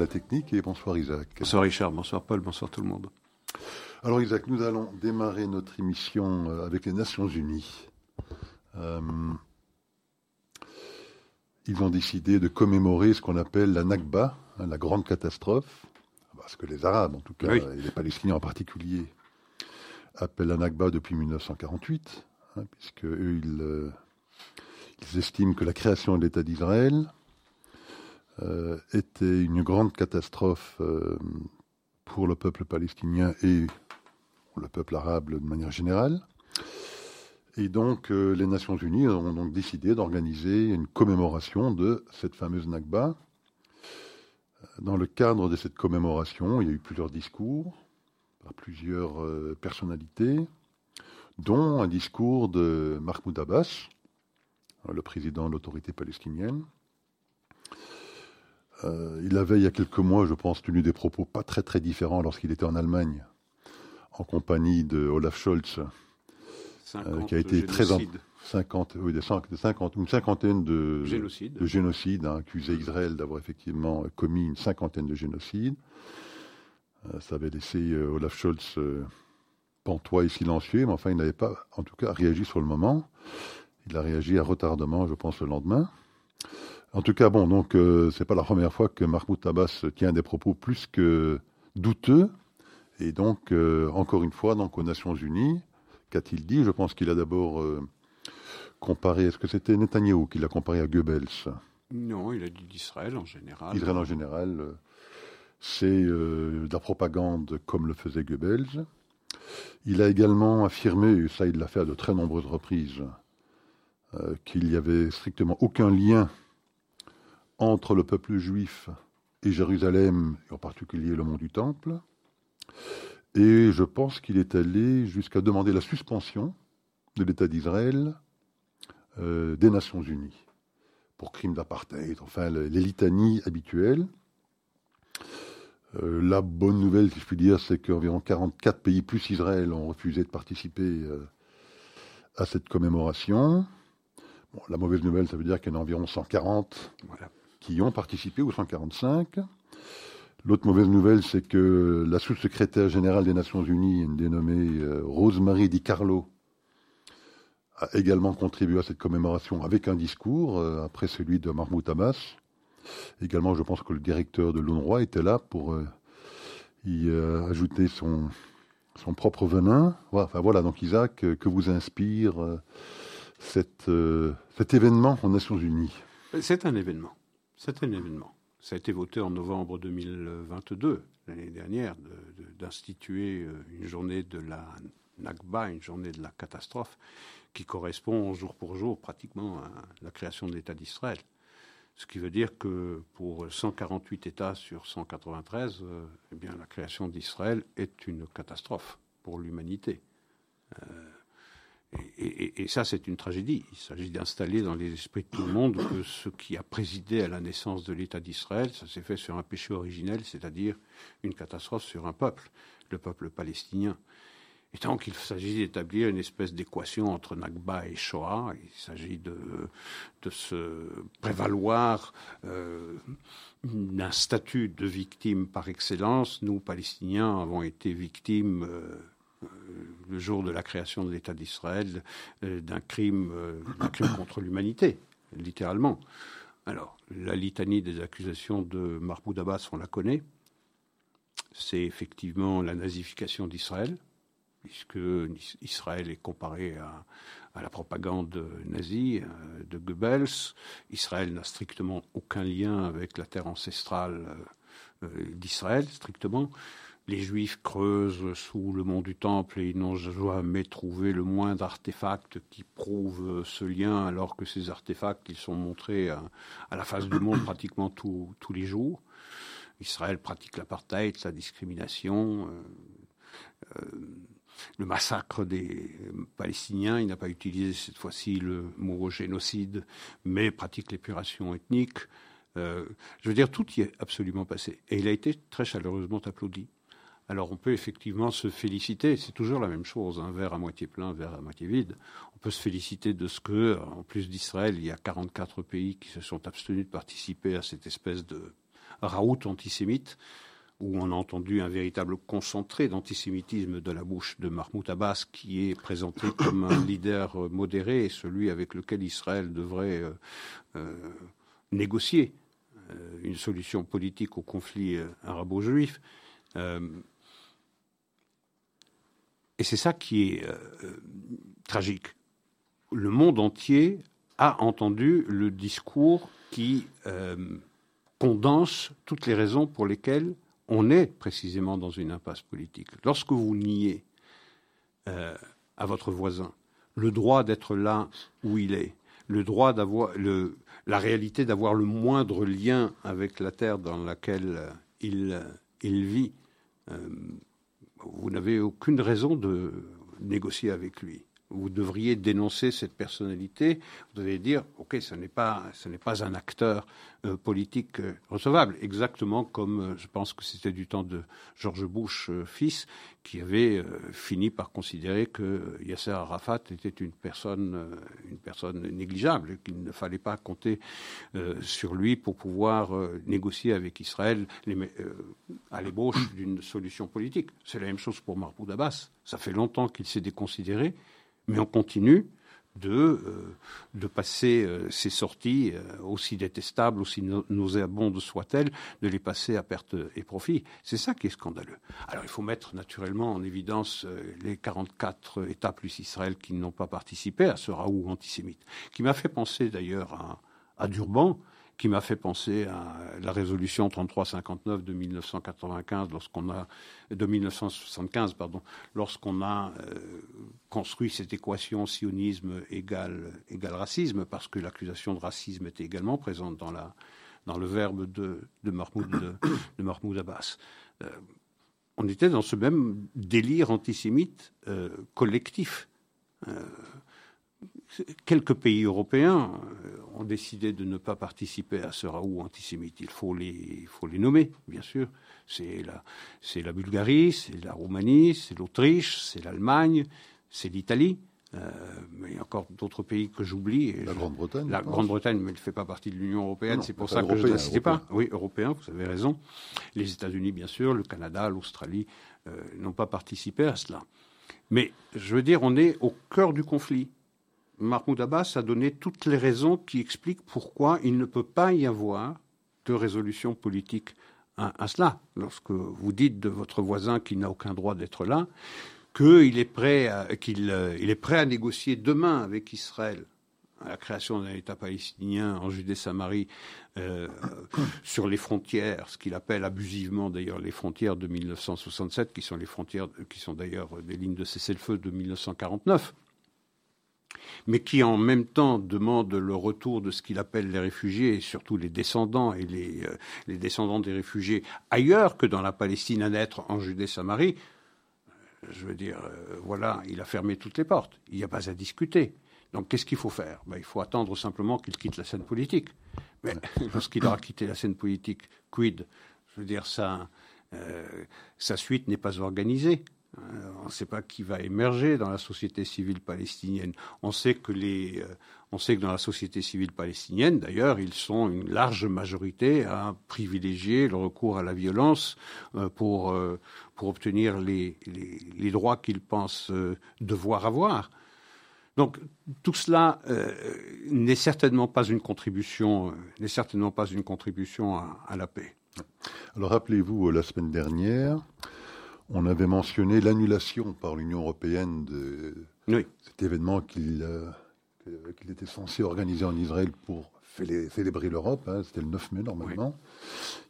la technique et bonsoir Isaac. Bonsoir Richard, bonsoir Paul, bonsoir tout le monde. Alors Isaac, nous allons démarrer notre émission euh, avec les Nations Unies. Euh, ils ont décidé de commémorer ce qu'on appelle la Nakba, hein, la grande catastrophe, parce que les Arabes en tout cas, et les Palestiniens en particulier, appellent la Nakba depuis 1948, hein, puisque eux, ils, ils, estiment que la création de l'État d'Israël euh, était une grande catastrophe euh, pour le peuple palestinien et le peuple arabe de manière générale. Et donc, euh, les Nations Unies ont donc décidé d'organiser une commémoration de cette fameuse Nakba. Dans le cadre de cette commémoration, il y a eu plusieurs discours par plusieurs personnalités, dont un discours de Mahmoud Abbas, le président de l'autorité palestinienne, euh, il avait, il y a quelques mois, je pense, tenu des propos pas très très différents lorsqu'il était en Allemagne, en compagnie de Olaf Scholz, euh, qui a été très 50, oui, des 50, une cinquantaine de génocides, de génocides hein, accusé Israël d'avoir effectivement commis une cinquantaine de génocides. Euh, ça avait laissé Olaf Scholz pantois et silencieux, mais enfin, il n'avait pas, en tout cas, réagi sur le moment. Il a réagi à retardement, je pense, le lendemain. En tout cas, bon, donc euh, c'est pas la première fois que Mahmoud Abbas tient des propos plus que douteux. Et donc, euh, encore une fois, donc aux Nations Unies, qu'a-t-il dit? Je pense qu'il a d'abord euh, comparé. Est-ce que c'était Netanyahou qui l'a comparé à Goebbels? Non, il a dit d'Israël en général. Israël en général, c'est de la propagande comme le faisait Goebbels. Il a également affirmé, et ça il l'a fait à de très nombreuses reprises, qu'il n'y avait strictement aucun lien entre le peuple juif et Jérusalem, et en particulier le mont du Temple. Et je pense qu'il est allé jusqu'à demander la suspension de l'État d'Israël euh, des Nations Unies pour crimes d'apartheid, enfin les, litanies habituelles. Euh, la bonne nouvelle, si je puis dire, c'est qu'environ 44 pays plus Israël ont refusé de participer euh, à cette commémoration. La mauvaise nouvelle, ça veut dire qu'il y en a environ 140 voilà qui ont participé au 145. L'autre mauvaise nouvelle, c'est que la sous-secrétaire générale des Nations Unies, dénommée euh, Rosemary Di Carlo, a également contribué à cette commémoration avec un discours, euh, après celui de Mahmoud Abbas. Également, je pense que le directeur de l'UNRWA était là pour euh, y ajouter son, son propre venin. Enfin voilà, donc Isaac, que vous inspire cette, cet événement aux Nations Unies C'est un événement. C'est un événement. Ça a été voté en novembre 2022, l'année dernière, d'instituer euh, une journée de la Nakba, une journée de la catastrophe, qui correspond jour pour jour pratiquement à la création de l'État d'Israël. Ce qui veut dire que pour 148 États sur 193, euh, eh bien, la création d'Israël est une catastrophe pour l'humanité. Euh, et, ça, c'est une tragédie. Il s'agit d'installer dans les esprits de tout le monde que ce qui a présidé à la naissance de l'État d'Israël, ça s'est fait sur un péché originel, c'est-à-dire une catastrophe sur un peuple, le peuple palestinien. Et donc, il s'agit d'établir une espèce d'équation entre Nakba et Shoah. Il s'agit de, de se prévaloir euh, d'un statut de victime par excellence. Nous, Palestiniens, avons été victimes. Euh, le jour de la création de l'État d'Israël euh, d'un crime, euh, contre l'humanité, littéralement. Alors, la litanie des accusations de Mahmoud Abbas, on la connaît. C'est effectivement la nazification d'Israël, puisque Israël est comparé à, la propagande nazie euh, de Goebbels. Israël n'a strictement aucun lien avec la terre ancestrale d'Israël, strictement les Juifs creusent sous le mont du Temple et ils n'ont jamais trouvé le moindre artefact qui prouve ce lien, alors que ces artefacts, sont montrés à, la face du monde pratiquement tous les jours. Israël pratique l'apartheid, la discrimination, euh, euh, le massacre des Palestiniens. Il n'a pas utilisé cette fois-ci le mot génocide, mais pratique l'épuration ethnique. Euh, je veux dire, tout y est absolument passé. Et il a été très chaleureusement applaudi. Alors on peut effectivement se féliciter, c'est toujours la même chose, un verre à moitié plein, un verre à moitié vide. On peut se féliciter de ce que, en plus d'Israël, il y a 44 pays qui se sont abstenus de participer à cette espèce de raout antisémite, où on a entendu un véritable concentré d'antisémitisme de la bouche de Mahmoud Abbas, qui est présenté comme un leader modéré et celui avec lequel Israël devrait euh, euh, négocier une solution politique au conflit arabo-juif. Et c'est ça qui est tragique. Le monde entier a entendu le discours qui condense toutes les raisons pour lesquelles on est précisément dans une impasse politique. Lorsque vous niez euh, à votre voisin le droit d'être là où il est, le droit d'avoir la réalité d'avoir le moindre lien avec la terre dans laquelle euh, euh, il vit, vous n'avez aucune raison de négocier avec lui vous devriez dénoncer cette personnalité. Vous devez dire, ok, ce n'est pas, ce n'est pas un acteur euh, politique euh, recevable, exactement comme euh, je pense que c'était du temps de George Bush fils, qui avait fini par considérer que Yasser Arafat était une personne, une personne négligeable, qu'il ne fallait pas compter sur lui pour pouvoir négocier avec Israël à l'ébauche d'une solution politique. C'est la même chose pour Mahmoud Abbas. Ça fait longtemps qu'il s'est déconsidéré mais on continue de, euh, passer euh, ces sorties, euh, aussi détestables, aussi nauséabondes soient-elles, de les passer à perte et profit. C'est ça qui est scandaleux. Alors il faut mettre naturellement en évidence les 44 États plus Israël qui n'ont pas participé à ce raout antisémite, qui m'a fait penser d'ailleurs à Durban, qui m'a fait penser à la résolution 3359 de 1995, lorsqu'on a de 1975, pardon, lorsqu'on a euh, construit cette équation sionisme égal racisme, parce que l'accusation de racisme était également présente dans le verbe de de Mahmoud de, Mahmoud Abbas. Euh, on était dans ce même délire antisémite euh, collectif quelques pays européens euh, ont décidé de ne pas participer à ce raout antisémite. Il faut les, faut les nommer, bien sûr. C'est la, c'est la Bulgarie, c'est la Roumanie, c'est l'Autriche, c'est l'Allemagne, c'est l'Italie. Euh, mais il y a encore d'autres pays que j'oublie. La Grande-Bretagne. La Grande-Bretagne, mais elle ne fait pas partie de l'Union européenne. C'est pour ça que je ne citais pas. Oui, européen, vous avez raison. Les États-Unis, bien sûr, le Canada, l'Australie euh, n'ont pas participé à cela. Mais je veux dire, on est au cœur du conflit. Mahmoud Abbas a donné toutes les raisons qui expliquent pourquoi il ne peut pas y avoir de résolution politique à, cela. Lorsque vous dites de votre voisin qu'il n'a aucun droit d'être là, qu'il est prêt à, euh, négocier demain avec Israël la création d'un État palestinien en Judée-Samarie euh, sur les frontières, ce qu'il appelle abusivement d'ailleurs les frontières de 1967, qui sont les frontières qui sont d'ailleurs des lignes de cessez-le-feu de 1949 mais qui en même temps demande le retour de ce qu'il appelle les réfugiés, surtout les descendants et les, euh, les descendants des réfugiés ailleurs que dans la Palestine à naître en Judée-Samarie, euh, je veux dire, euh, voilà, il a fermé toutes les portes. Il n'y a pas à discuter. Donc qu'est-ce qu'il faut faire? Ben, Il faut attendre simplement qu'il quitte la scène politique. Mais lorsqu'il aura quitté la scène politique, quid? Je veux dire, sa suite n'est pas organisée. Euh, on ne sait pas qui va émerger dans la société civile palestinienne. On sait que les, euh, on sait que dans la société civile palestinienne, d'ailleurs, ils sont une large majorité à privilégier le recours à la violence euh, pour pour obtenir les, les, droits qu'ils pensent devoir avoir. Donc tout cela n'est certainement pas une contribution, n'est certainement pas une contribution à, à la paix. Alors rappelez-vous la semaine dernière, on avait mentionné l'annulation par l'Union européenne de cet événement euh, qu'il était censé organiser en Israël pour célébrer l'Europe. Hein, c'était le 9 mai normalement.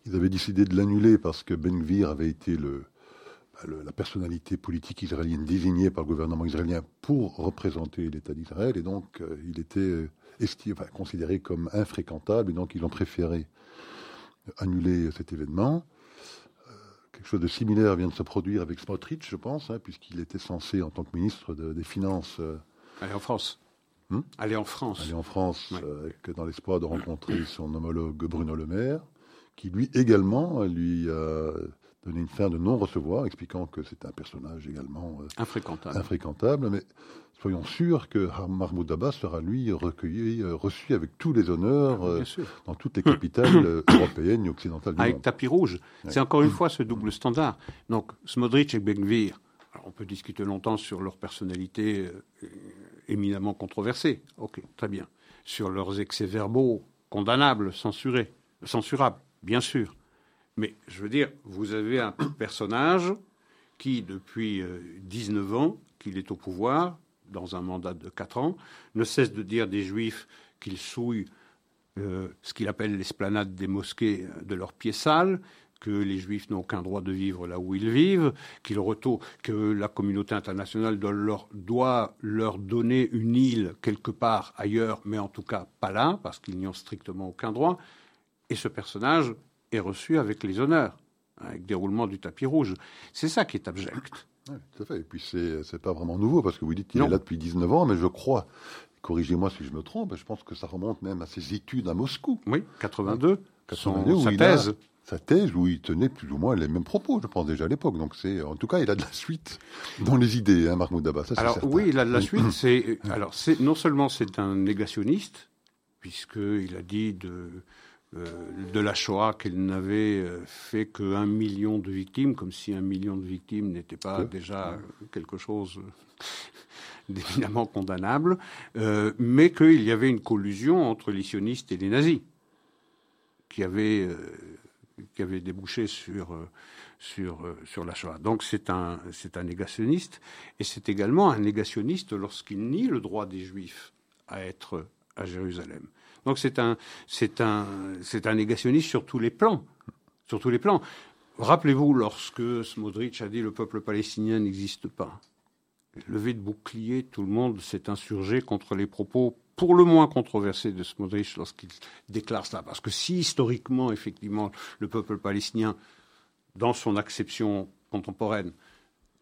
Ils avaient décidé de l'annuler parce que Ben Gvir avait été bah, le, la personnalité politique israélienne désignée par le gouvernement israélien pour représenter l'État d'Israël. Et donc, euh, il était euh, considéré comme infréquentable. Et donc, ils ont préféré annuler cet événement. Quelque chose de similaire vient de se produire avec Smotrich, je pense, hein, puisqu'il était censé, en tant que ministre des Finances. Euh, aller en France. Hmm aller en France. Aller en France, euh, dans l'espoir de rencontrer son homologue Bruno Le Maire, qui lui également lui a donné une fin de non-recevoir, expliquant que c'est un personnage également euh, infréquentable. infréquentable. Mais soyons sûrs que Mahmoud Abbas sera, lui, recueilli, euh, reçu avec tous les honneurs euh, dans toutes les capitales européennes et occidentales du avec tapis rouge. C'est encore une fois ce double standard. Donc, Smodrich et Benvir, on peut discuter longtemps sur leur personnalité éminemment controversée. Ok, très bien. Sur leurs excès verbaux condamnables, censurés, censurables, bien sûr. Mais je veux dire, vous avez un personnage qui, depuis 19 euh, ans qu'il est au pouvoir, dans un mandat de 4 ans, ne cesse de dire des juifs qu'ils souillent euh, ce qu'il appelle l'esplanade des mosquées de leurs pieds sales, que les juifs n'ont aucun droit de vivre là où ils vivent, qu'il retourne, que la communauté internationale doit leur, doit leur donner une île quelque part ailleurs, mais en tout cas pas là, parce qu'ils n'y ont strictement aucun droit. Et ce personnage est reçu avec les honneurs, avec déroulement du tapis rouge. C'est ça qui est abject. Oui, tout à fait. Et puis, c'est n'est pas vraiment nouveau, parce que vous dites qu'il est là depuis 19 ans, mais je crois, corrigez-moi si je me trompe, je pense que ça remonte même à ses études à Moscou. Oui, 82. 82 sa thèse. sa thèse où il tenait plus ou moins les mêmes propos, je pense déjà à l'époque. Donc c'est, en tout cas, il a de la suite dans les idées, hein, Mahmoud Abbas. alors oui, il a de la suite. C'est alors c'est non seulement c'est un négationniste, puisqu'il a dit de de la Shoah qu'elle n'avait euh, fait qu'un million de victimes, comme si un million de victimes n'était pas déjà quelque chose d'éminemment condamnable, euh, mais qu'il y avait une collusion entre les sionistes et les nazis, qui avait, qui avait débouché sur, sur, sur la Shoah. Donc c'est un, c'est un négationniste, et c'est également un négationniste lorsqu'il nie le droit des Juifs à être à Jérusalem. Donc c'est un, négationniste sur tous les plans, sur tous les plans. Rappelez-vous lorsque Smodrich a dit le peuple palestinien n'existe pas. Levé de bouclier, tout le monde s'est insurgé contre les propos pour le moins controversés de Smodrich lorsqu'il déclare cela. Parce que si historiquement, effectivement, le peuple palestinien, dans son acception contemporaine,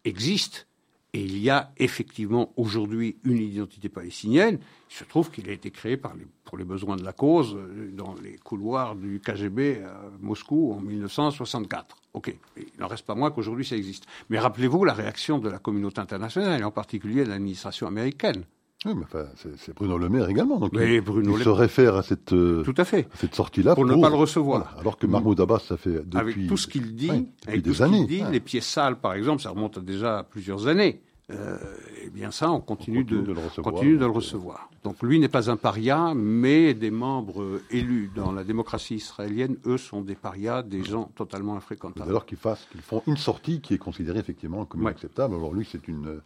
existe, et il y a effectivement aujourd'hui une identité palestinienne. Il se trouve qu'il a été créé pour les besoins de la cause euh, dans les couloirs du KGB à Moscou en 1964. OK. Il n'en reste pas moins qu'aujourd'hui ça existe. Mais rappelez-vous la réaction de la communauté internationale et en particulier de l'administration américaine. Oui, mais enfin, c'est Bruno Le Maire également. Donc il, Bruno se réfère à cette, euh, tout à fait. cette sortie-là pour, ne pas le recevoir. alors que Mahmoud Abbas, ça fait depuis avec tout ce qu'il dit, avec tout ce qu'il dit, les pieds sales, par exemple, ça remonte à déjà plusieurs années. Euh, eh bien ça, on continue, de, le recevoir, continue de le recevoir. Donc lui n'est pas un paria, mais des membres élus dans la démocratie israélienne, eux, sont des parias, des gens totalement infréquentables. Alors qu'ils fassent, qu'ils font une sortie qui est considérée effectivement comme inacceptable. Alors lui, c'est une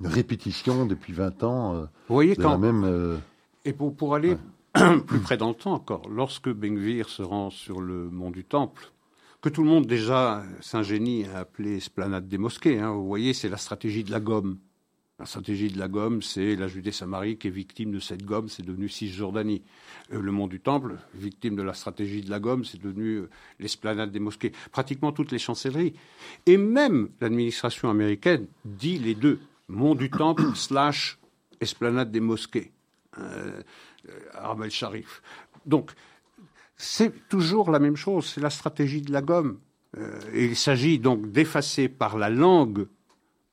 une répétition depuis 20 ans. Euh, Vous voyez quand même. Euh, Et pour, pour aller plus près dans le temps encore, lorsque Bengvir se rend sur le mont du Temple, que tout le monde déjà s'ingénie à appeler esplanade des mosquées. Hein, vous voyez, c'est la stratégie de la gomme. La stratégie de la gomme, c'est la Judée-Samarie qui est victime de cette gomme, c'est devenu Cisjordanie. Euh, le mont du Temple, victime de la stratégie de la gomme, c'est devenu l'esplanade des mosquées. Pratiquement toutes les chancelleries. Et même l'administration américaine dit les deux. Mont du Temple slash esplanade des mosquées, euh, euh Sharif. Donc, c'est toujours la même chose, c'est la stratégie de la gomme. Euh, il s'agit donc d'effacer par la langue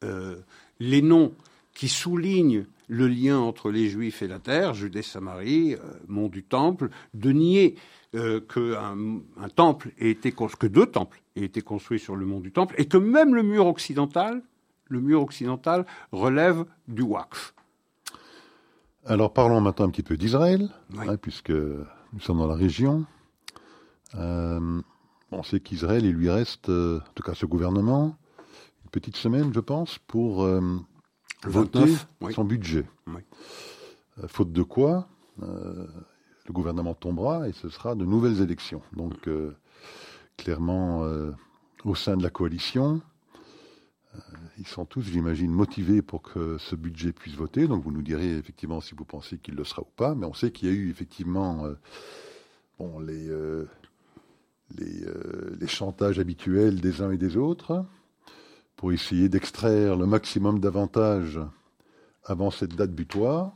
euh, les noms qui soulignent le lien entre les Juifs et la terre, Judée-Samarie, Mont du Temple, de nier un temple que deux temples aient été construits sur le mont du Temple et que même le mur occidental le mur occidental relève du Waqf. Alors parlons maintenant un petit peu d'Israël, hein, puisque nous sommes dans la région. Euh, on sait qu'Israël, il lui reste, euh, en tout cas ce gouvernement, une petite semaine, je pense, pour euh, voter son budget. faute de quoi, le gouvernement tombera et ce sera de nouvelles élections. Donc, clairement, au sein de la coalition, ils sont tous, j'imagine, motivés pour que ce budget puisse voter. Donc vous nous direz effectivement si vous pensez qu'il le sera ou pas. Mais on sait qu'il y a eu effectivement euh, bon, les, euh, les, les, chantages habituels des uns et des autres pour essayer d'extraire le maximum d'avantages avant cette date butoir.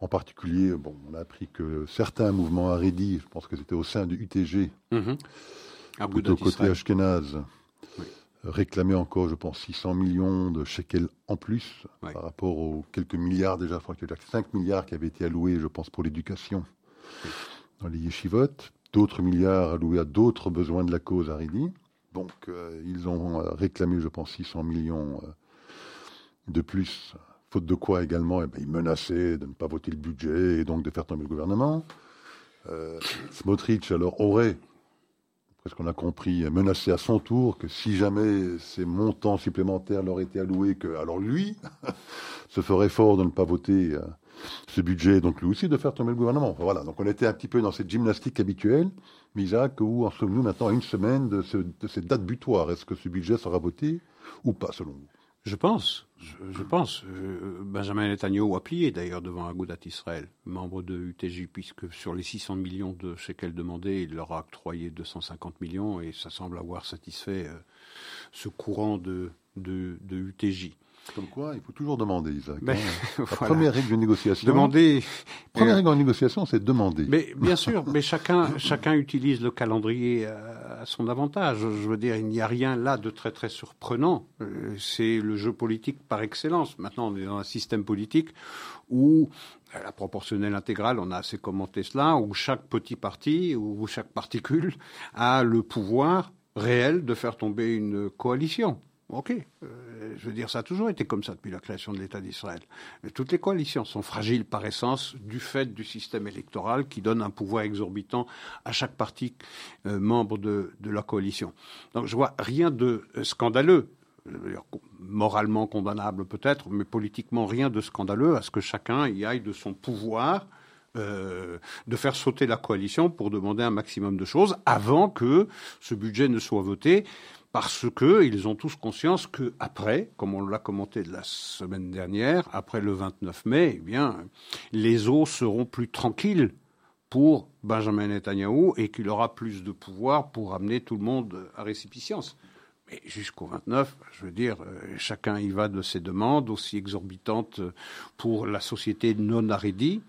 En particulier, bon, on a appris que certains mouvements Haredi, je pense que c'était au sein du UTG, mmh. plutôt côté Ashkenaz, réclamait encore, je pense, 600 millions de shekels en plus par rapport aux quelques milliards déjà. Y a 5 milliards qui avaient été alloués, je pense, pour l'éducation dans les yeshivot. D'autres milliards alloués à d'autres besoins de la cause Haridi. Donc, euh, ils ont euh, réclamé, je pense, 600 millions euh, de plus. Faute de quoi également, eh ben, ils menaçaient de ne pas voter le budget et donc de faire tomber le gouvernement. Smotrich, alors, aurait ce qu'on a compris, menacé à son tour que si jamais ces montants supplémentaires leur étaient alloués, que alors lui se ferait fort de ne pas voter euh, ce budget, donc lui aussi de faire tomber le gouvernement. voilà, donc on était un petit peu dans cette gymnastique habituelle, Isaac, où en sommes-nous maintenant à une semaine de, de cette date butoir? Est-ce que ce budget sera voté ou pas selon vous? Je pense, je, pense. Euh, Benjamin Netanyahu a plié d'ailleurs devant Agudat Israël, membre de UTJ, puisque sur les 600 millions de shekels demandés, il leur a octroyé 250 millions et ça semble avoir satisfait euh, ce courant de, de UTJ. Comme quoi, il faut toujours demander, Isaac. Hein. La première règle de négociation. Demander. Première règle en négociation, c'est demander. Mais bien sûr, mais chacun, chacun utilise le calendrier à, son avantage. Je veux dire, il n'y a rien là de très très surprenant. Euh, c'est le jeu politique par excellence. Maintenant, on est dans un système politique où la proportionnelle intégrale, on a assez commenté cela, où chaque petit parti ou chaque particule a le pouvoir réel de faire tomber une coalition. Ok, euh, je veux dire, ça a toujours été comme ça depuis la création de l'État d'Israël. Toutes les coalitions sont fragiles par essence du fait du système électoral qui donne un pouvoir exorbitant à chaque parti euh, membre de, la coalition. Donc je vois rien de scandaleux, moralement condamnable peut-être, mais politiquement rien de scandaleux à ce que chacun y aille de son pouvoir. Euh, de faire sauter la coalition pour demander un maximum de choses avant que ce budget ne soit voté parce qu'ils ont tous conscience que après, comme on l'a commenté la semaine dernière, après le 29 mai, eh bien, les eaux seront plus tranquilles pour Benjamin Netanyahu et qu'il aura plus de pouvoir pour amener tout le monde à récipience. Mais jusqu'au 29, je veux dire, euh, chacun y va de ses demandes, aussi exorbitantes pour la société non aridi.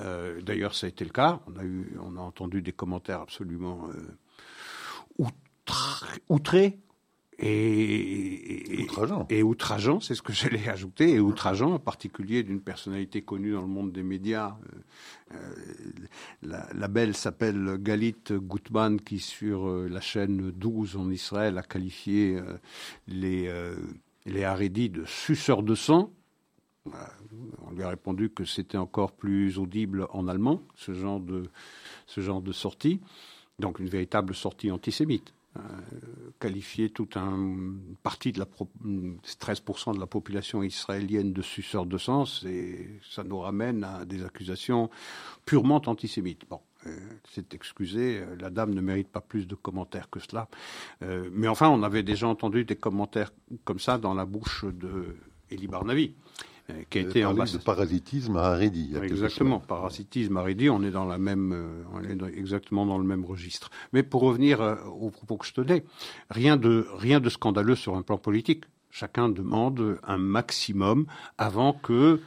Euh, d'ailleurs, ça a été le cas. On a, eu, on a entendu des commentaires absolument euh, outré et, outrageant. Et outrageant, c'est ce que j'allais ajouter, et outrageant en particulier d'une personnalité connue dans le monde des médias. Euh, euh, la, belle s'appelle Galit Gutman, qui sur euh, la chaîne 12 en Israël a qualifié les, les Haredi de suceurs de sang. On lui a répondu que c'était encore plus audible en allemand, ce genre de, ce genre de sortie. Donc une véritable sortie antisémite. Euh, qualifier toute un partie de la 13% de la population israélienne de suceurs de sang, et ça nous ramène à des accusations purement antisémites. Bon, euh, c'est excusé, euh, la dame ne mérite pas plus de commentaires que cela. mais enfin, on avait déjà entendu des commentaires comme ça dans la bouche de Elie Barnavi. Euh, qui a été en de parasitisme à Haredi. Exactement, parasitisme à Haredi, on est dans la même, euh, on est exactement dans le même registre. Mais pour revenir euh, au propos que je tenais, rien de rien de scandaleux sur un plan politique. Chacun demande un maximum avant que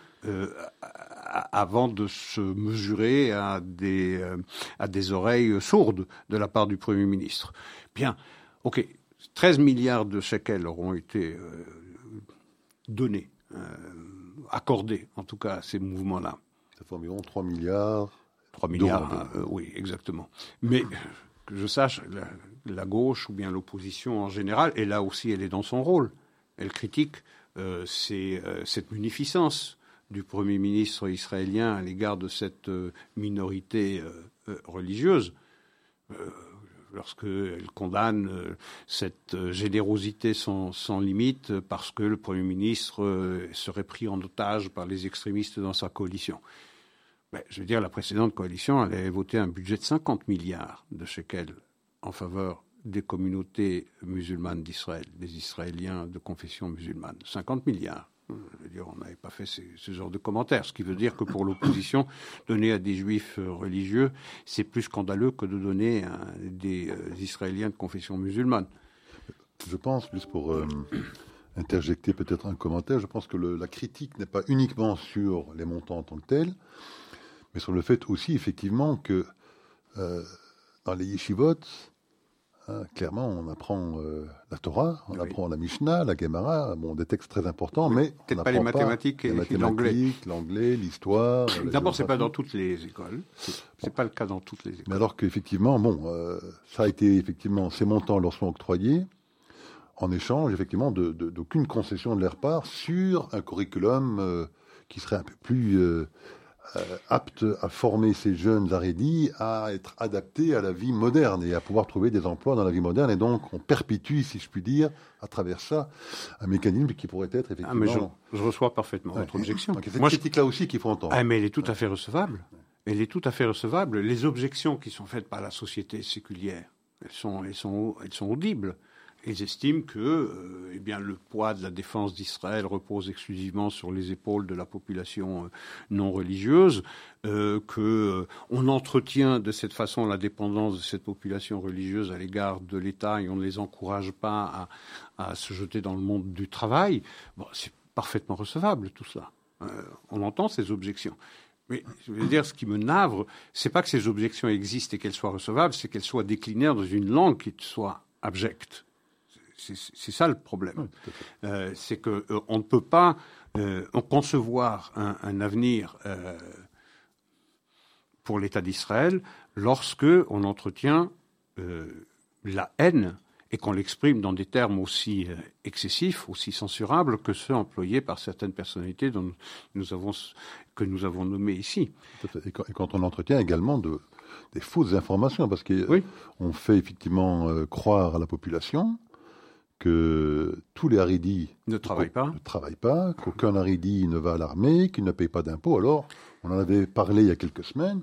avant de se mesurer à des, à des oreilles sourdes de la part du Premier ministre. Bien, ok, 13 milliards de shekels auront été donnés accordé, en tout cas, à ces mouvements-là. Ça fait environ 3 milliards. 3 milliards, euh, oui, exactement. Mais que je sache, la, gauche ou bien l'opposition en général, et là aussi, elle est dans son rôle. Elle critique euh, euh, cette munificence du Premier ministre israélien à l'égard de cette minorité religieuse lorsqu'elle condamne euh, cette euh, générosité sans, limite parce que le Premier ministre euh, serait pris en otage par les extrémistes dans sa coalition. Ben, je veux dire, la précédente coalition, avait voté un budget de 50 milliards de shekels en faveur des communautés musulmanes d'Israël, des Israéliens de confession musulmane. 50 milliards on n'avait pas fait ce, genre de commentaires. Ce qui veut dire que pour l'opposition, donner à des juifs euh, religieux, c'est plus scandaleux que de donner à des euh, Israéliens de confession musulmane. Je pense, juste pour euh, interjecter peut-être un commentaire, je pense que la critique n'est pas uniquement sur les montants en tant que tels, mais sur le fait aussi, effectivement, que dans les yeshivot, Hein, clairement, on apprend euh, la Torah, on apprend la Mishnah, la Gemara, bon, des textes très importants, mais peut-être pas les mathématiques et, l'anglais. L'anglais, l'histoire. D'abord, c'est pas dans toutes les écoles. C'est pas le cas dans toutes les écoles. Mais alors qu'effectivement, bon, euh, ça a été effectivement ces montants leur sont octroyés en échange, effectivement, d'aucune concession de leur part sur un curriculum euh, qui serait un peu plus apte à former ces jeunes arédis à être adaptés à la vie moderne et à pouvoir trouver des emplois dans la vie moderne. Et donc, on perpétue, si je puis dire, à travers ça, un mécanisme qui pourrait être effectivement. Ah, mais je, reçois parfaitement votre objection. C'est cette critique-là aussi qu'il faut entendre. Ah, mais elle est tout à fait recevable. Elle est tout à fait recevable. Les objections qui sont faites par la société séculière, elles sont, elles sont, elles sont audibles. Ils estiment que euh, eh bien, le poids de la défense d'Israël repose exclusivement sur les épaules de la population euh, non religieuse, euh, que on entretient de cette façon la dépendance de cette population religieuse à l'égard de l'État et on ne les encourage pas à, à, se jeter dans le monde du travail. Bon, c'est parfaitement recevable tout cela. on entend ces objections. Mais je veux dire, ce qui me navre, c'est pas que ces objections existent et qu'elles soient recevables, c'est qu'elles soient déclinées dans une langue qui soit abjecte. C'est ça le problème. Euh, c'est qu'on euh, ne peut pas euh, concevoir un, avenir pour l'État d'Israël lorsque on entretient la haine et qu'on l'exprime dans des termes aussi excessifs, aussi censurables que ceux employés par certaines personnalités dont nous avons, que nous avons nommées ici. Et quand, on entretient également de, des fausses informations, parce qu'on fait effectivement croire à la population que tous les haridis ne travaillent pas, ne travaillent pas qu'aucun haridi ne va à l'armée, qu'il ne paye pas d'impôts. Alors, on en avait parlé il y a quelques semaines.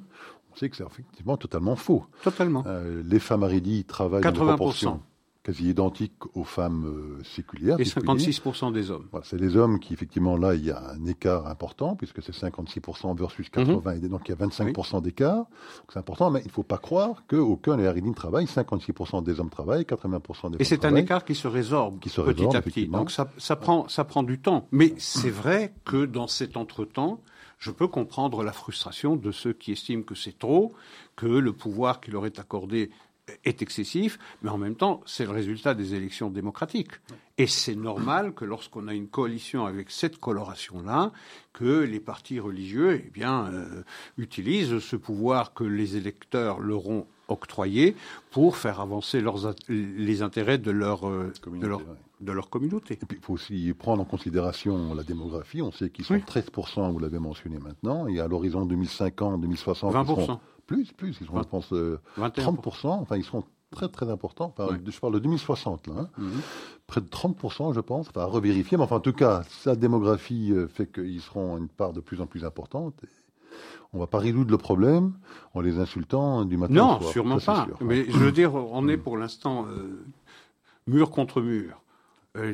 On sait que c'est effectivement totalement faux. Totalement. Euh, les femmes haridis travaillent 80%. en proportion quasi identique aux femmes euh, séculières. Et 56% des hommes. c'est les hommes qui, effectivement, là, il y a un écart important, puisque c'est 56% versus 80, mhm. et donc il y a 25% d'écart. C'est important, mais il ne faut pas croire qu'aucun des haridines travaille. 56% des hommes travaillent, 80% des femmes Et c'est un écart qui se résorbe qui se petit à petit. Donc ça, ça, prend, ça prend du temps. Mais c'est vrai que dans cet entretemps, je peux comprendre la frustration de ceux qui estiment que c'est trop, que le pouvoir qui leur est accordé est excessif, mais en même temps, c'est le résultat des élections démocratiques. Et c'est normal que lorsqu'on a une coalition avec cette coloration-là, que les partis religieux eh bien, euh, utilisent ce pouvoir que les électeurs leur ont octroyé pour faire avancer leurs, les intérêts de leur, euh, de leur, de leur communauté. Et puis il faut aussi prendre en considération la démographie. On sait qu'ils sont 13%, vous l'avez mentionné maintenant, et à l'horizon 2050, 2060, 20%. Plus, plus. Ils sont, je pense, 30%. Euh, enfin, ils seront très, très importants. Je parle de 2060, là. Hein. Mhm. Près de 30%, je pense. Enfin, à revérifier. Mais enfin, en tout cas, sa démographie euh, fait qu'ils seront une part de plus en plus importante. On ne va pas résoudre le problème en les insultant du matin non, au soir. sûrement pas. Mais je veux dire, on est pour l'instant euh, mur contre mur.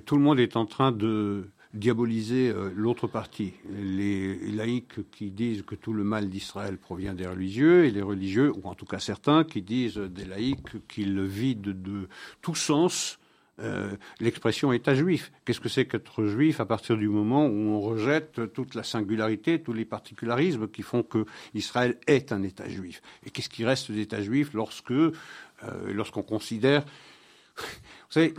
tout le monde est en train de diaboliser euh, l'autre partie, les laïcs qui disent que tout le mal d'Israël provient des religieux, et les religieux, ou en tout cas certains, qui disent des laïcs qu'ils vident de tout sens euh, l'expression État juif. Qu'est-ce que c'est qu'être juif à partir du moment où on rejette toute la singularité, tous les particularismes qui font que Israël est un État juif? Et qu'est-ce qui reste d'État juif lorsque, euh, lorsqu'on considère, vous savez,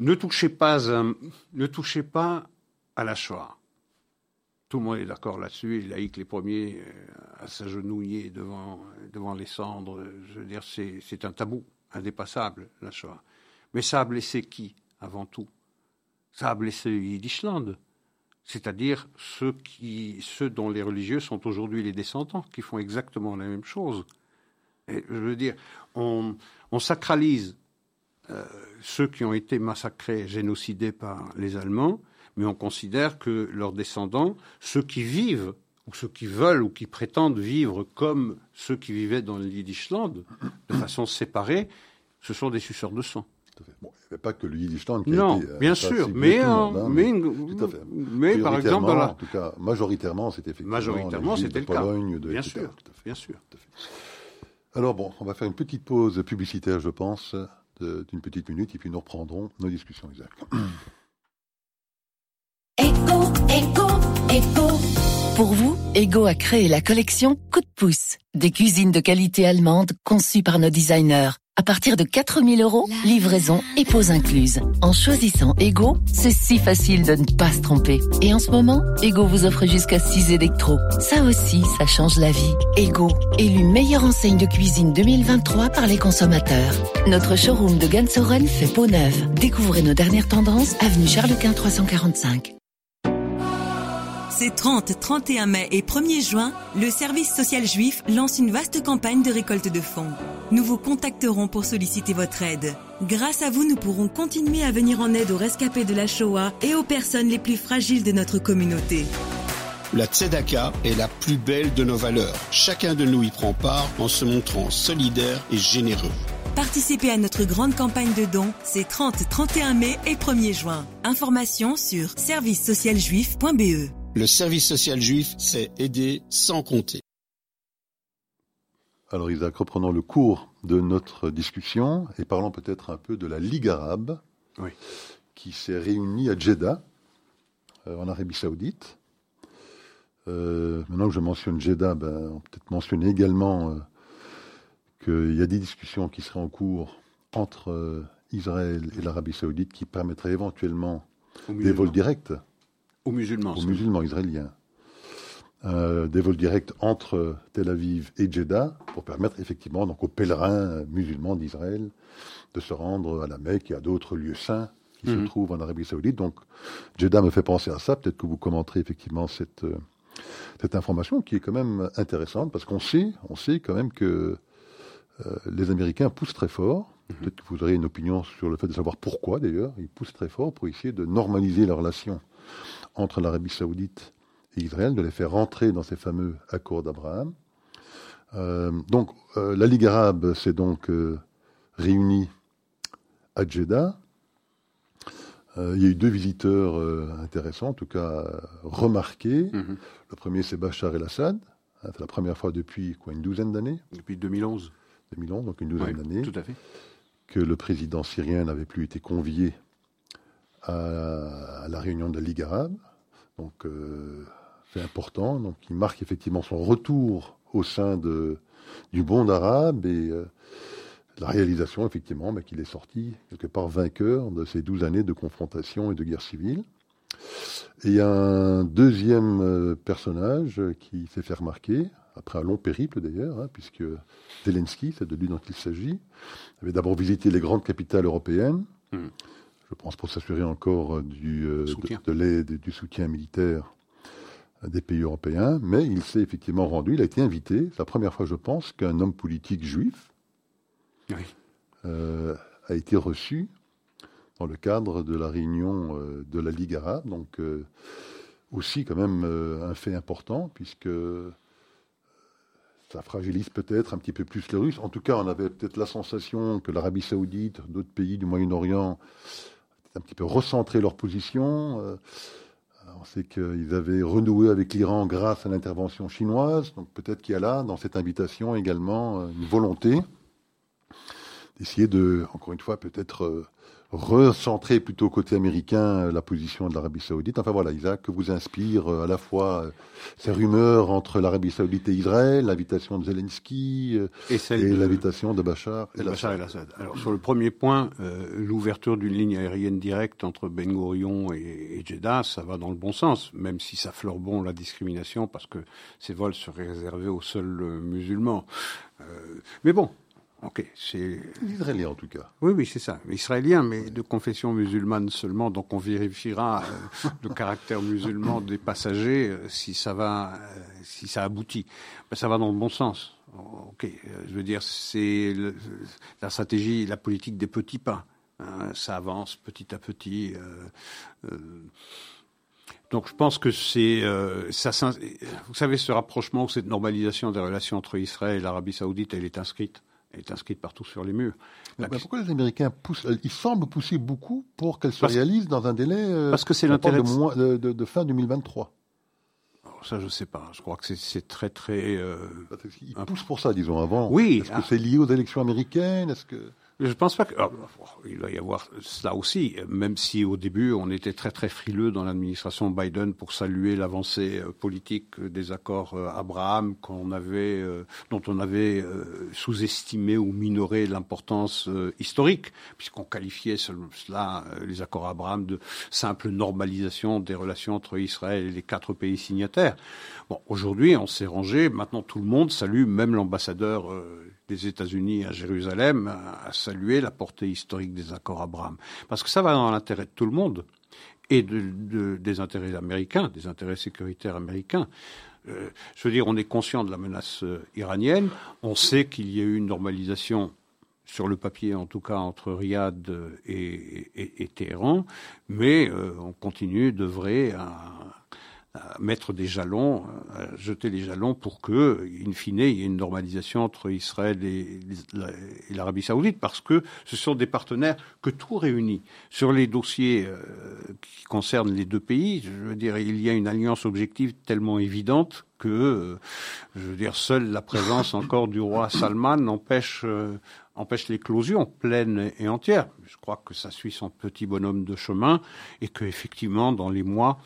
ne touchez pas, à la Shoah. Tout le monde est d'accord là-dessus, les laïcs les premiers euh, à s'agenouiller devant, les cendres. Je veux c'est un tabou indépassable, la Shoah. Mais ça a blessé qui, avant tout? Ça a blessé Yiddishland, c'est-à-dire ceux, dont les religieux sont aujourd'hui les descendants, qui font exactement la même chose. Je veux dire, on sacralise euh, ceux qui ont été massacrés, génocidés par les Allemands, mais on considère que leurs descendants, ceux qui vivent, ou ceux qui veulent, ou qui prétendent vivre comme ceux qui vivaient dans le Yiddishland, de façon séparée, ce sont des suceurs de sang. Bon, il n'y avait pas que le Yiddishland qui non, a été, euh, bien sûr, mais, hein, mais, mais par exemple, dans la... en tout cas, majoritairement, c'était effectivement majoritairement, c'était le Pologne, cas. De, bien sûr, bien sûr. Alors bon, on va faire une petite pause publicitaire, je pense d'une petite minute et puis nous reprendrons nos discussions exactes. Ego, Ego, Ego. Pour vous, Ego a créé la collection Coup de pouce, des cuisines de qualité allemande conçues par nos designers À partir de 4000 euros, livraison et pause incluse. En choisissant Ego, c'est si facile de ne pas se tromper. Et en ce moment, Ego vous offre jusqu'à 6 électros. Ça aussi, ça change la vie. Ego, élu meilleure enseigne de cuisine 2023 par les consommateurs. Notre showroom de Gansoren fait peau neuve. Découvrez nos dernières tendances, avenue Charles Quint 345. Ces 30, 31 mai et 1er juin, le service social juif lance une vaste campagne de récolte de fonds. Nous vous contacterons pour solliciter votre aide. Grâce à vous, nous pourrons continuer à venir en aide aux rescapés de la Shoah et aux personnes les plus fragiles de notre communauté. La Tzedaka est la plus belle de nos valeurs. Chacun de nous y prend part en se montrant solidaire et généreux. Participez à notre grande campagne de dons, c'est 30, 31 mai et 1er juin. Informations sur servicesocialjuif.be. Le service social juif, c'est aider sans compter. Alors Isaac, reprenons le cours de notre discussion et parlons peut-être un peu de la Ligue arabe Oui. qui s'est réunie à Jeddah, euh, en Arabie saoudite. Euh, maintenant que je mentionne Jeddah, ben, on peut peut-être mentionner également euh, qu'il y a des discussions qui seraient en cours entre euh, Israël et l'Arabie saoudite qui permettraient éventuellement des vols directs Aux musulmans. aux musulmans israéliens. Euh, des vols directs entre Tel Aviv et Jeddah pour permettre effectivement donc aux pèlerins musulmans d'Israël de se rendre à la Mecque et à d'autres lieux saints qui Mhm. se trouvent en Arabie Saoudite. Donc Jeddah me fait penser à ça. Peut-être que vous commenterez effectivement cette euh, cette information qui est quand même intéressante parce qu'on sait on sait quand même que euh, les Américains poussent très fort. Peut-être que vous aurez une opinion sur le fait de savoir pourquoi d'ailleurs. Ils poussent très fort pour essayer de normaliser la relation entre l'Arabie saoudite et Israël, de les faire rentrer dans ces fameux accords d'Abraham. Euh, donc euh, la Ligue arabe s'est donc euh, réunie à Jeddah. Il y a eu deux visiteurs intéressants, en tout cas remarqués. Mhm. Le premier, c'est Bachar el-Assad. Hein, C'est la première fois depuis quoi, une douzaine d'années, Depuis 2011. 2011, donc une douzaine d'années Tout à fait. que le président syrien n'avait plus été convié à, la réunion de la Ligue arabe. Donc, euh, c'est important. Donc, il marque effectivement son retour au sein de, du monde arabe et euh, la réalisation, effectivement, bah, qu'il est sorti quelque part vainqueur de ces 12 années de confrontation et de guerre civile. Et il y a un deuxième euh, personnage qui s'est fait remarquer, après un long périple d'ailleurs, hein, puisque Zelensky, c'est de lui dont il s'agit, avait d'abord visité les grandes capitales européennes, Mhm. Je pense pour s'assurer encore euh, du, euh, Soutien. de, de l'aide et du soutien militaire euh, des pays européens, mais il s'est effectivement rendu, il a été invité, c'est la première fois je pense qu'un homme politique juif Oui. euh, a été reçu dans le cadre de la réunion euh, de la Ligue arabe, donc euh, aussi quand même un fait important, puisque ça fragilise peut-être un petit peu plus les Russes. En tout cas, on avait peut-être la sensation que l'Arabie saoudite, d'autres pays du Moyen-Orient, un petit peu recentré leur position. Euh, on sait qu'ils avaient renoué avec l'Iran grâce à l'intervention chinoise, donc peut-être qu'il y a là, dans cette invitation également, euh, une volonté d'essayer de, encore une fois, peut-être euh, recentrer plutôt côté américain euh, la position de l'Arabie Saoudite. Enfin voilà, Isaac, que vous inspire euh, à la fois euh, ces rumeurs entre l'Arabie Saoudite et Israël, l'invitation de Zelensky Et celle et de- l'invitation de Bachar el-Assad. Alors sur le premier point, euh, l'ouverture d'une ligne aérienne directe entre Ben Gurion et, et Jeddah, ça va dans le bon sens, même si ça fleure bon la discrimination parce que ces vols seraient réservés aux seuls musulmans. Euh, mais bon, ok, c'est Les Israéliens en tout cas. oui, oui, c'est ça. Israélien, mais de confession musulmane seulement. Donc on vérifiera euh, le caractère musulman des passagers euh, si ça va, euh, si ça aboutit. Ben, ça va dans le bon sens. Ok, euh, je veux dire, c'est la stratégie, la politique des petits pas. hein. ça avance petit à petit. donc je pense que c'est euh, ça. Vous savez, ce rapprochement ou cette normalisation des relations entre Israël et l'Arabie Saoudite, elle est inscrite. Est inscrite partout sur les murs. La- Ben, pourquoi les Américains poussent euh, Ils semblent pousser beaucoup pour qu'elle se Parce- réalise dans un délai. euh, parce que c'est l'intérêt de, fin 2023. Alors, ça, je sais pas. Je crois que c'est- très, très. euh, Ils poussent pour ça, disons, avant. Oui, Est-ce ah. que c'est lié aux élections américaines? Est-ce que Je pense pas que. Ah, il va y avoir cela aussi, même si au début on était très très frileux dans l'administration Biden pour saluer l'avancée euh, politique des accords euh, Abraham qu'on avait, euh, dont on avait sous-estimé ou minoré l'importance historique, puisqu'on qualifiait cela, les accords Abraham, de simple normalisation des relations entre Israël et les quatre pays signataires. Bon, aujourd'hui on s'est rangé. Maintenant tout le monde salue, même l'ambassadeur des États-Unis à Jérusalem à saluer la portée historique des accords Abraham. Parce que ça va dans l'intérêt de tout le monde et de, des intérêts américains, des intérêts sécuritaires américains. Euh, je veux dire, on est conscient de la menace euh, iranienne, on sait qu'il y a eu une normalisation sur le papier en tout cas entre Riyad et, et, Téhéran, mais euh, on continue d'œuvrer à, mettre des jalons, à jeter les jalons pour que, in fine, il y ait une normalisation entre Israël et, l'Arabie saoudite, parce que ce sont des partenaires que tout réunit. Sur les dossiers euh, qui concernent les deux pays, je veux dire, il y a une alliance objective tellement évidente que, euh, je veux dire, seule la présence encore du roi Salman empêche, euh, empêche l'éclosion pleine et entière. Je crois que ça suit son petit bonhomme de chemin et que, effectivement, dans les mois,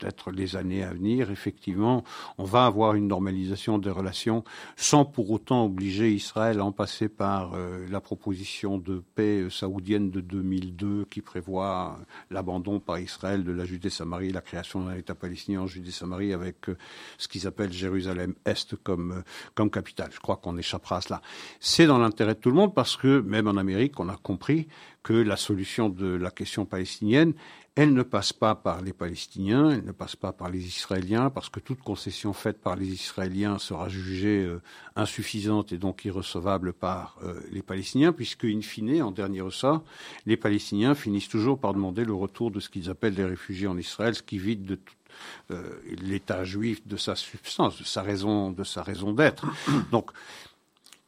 peut-être les années à venir, effectivement, on va avoir une normalisation des relations sans pour autant obliger Israël à en passer par euh, la proposition de paix saoudienne de 2002 qui prévoit l'abandon par Israël de la Judée-Samarie, la création d'un État palestinien en Judée-Samarie avec euh, ce qu'ils appellent Jérusalem-Est comme, euh, comme capitale. Je crois qu'on échappera à cela. C'est dans l'intérêt de tout le monde parce que même en Amérique, on a compris que la solution de la question palestinienne, elle ne passe pas par les Palestiniens, elle ne passe pas par les Israéliens, parce que toute concession faite par les Israéliens sera jugée euh, insuffisante et donc irrecevable par euh, les Palestiniens, puisque, in fine, en dernier ressort, les Palestiniens finissent toujours par demander le retour de ce qu'ils appellent les réfugiés en Israël, ce qui vide de tout euh, l'État juif de sa substance, de sa raison, de sa raison d'être. Donc,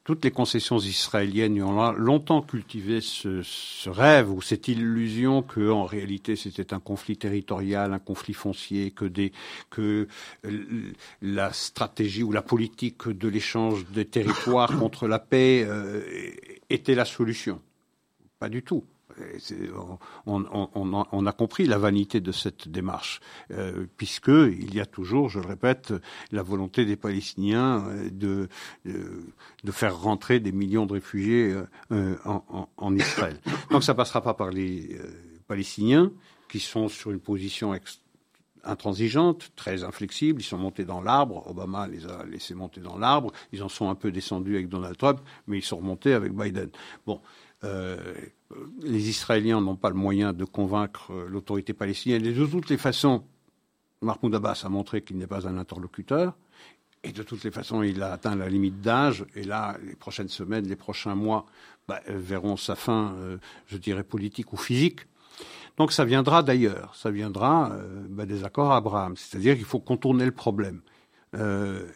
toutes les concessions israéliennes ont longtemps cultivé ce, rêve ou cette illusion que, en réalité, c'était un conflit territorial, un conflit foncier, que, des, que la stratégie ou la politique de l'échange des territoires contre la paix euh, était la solution. Pas du tout on, a compris la vanité de cette démarche, euh, puisque il y a toujours, je le répète, la volonté des Palestiniens euh, de, de, faire rentrer des millions de réfugiés euh, en, Israël. Donc ça passera pas par les Palestiniens qui sont sur une position intransigeante, très inflexible. Ils sont montés dans l'arbre. Obama les a laissés monter dans l'arbre. Ils en sont un peu descendus avec Donald Trump, mais ils sont remontés avec Biden. Bon, euh, les Israéliens n'ont pas le moyen de convaincre euh, l'autorité palestinienne. Et de toutes les façons, Mahmoud Abbas a montré qu'il n'est pas un interlocuteur. Et de toutes les façons, il a atteint la limite d'âge. Et là, les prochaines semaines, les prochains mois bah, euh, verront sa fin, je dirais, politique ou physique. Donc ça viendra d'ailleurs. Ça viendra bah, des accords Abraham. C'est-à-dire qu'il faut contourner le problème.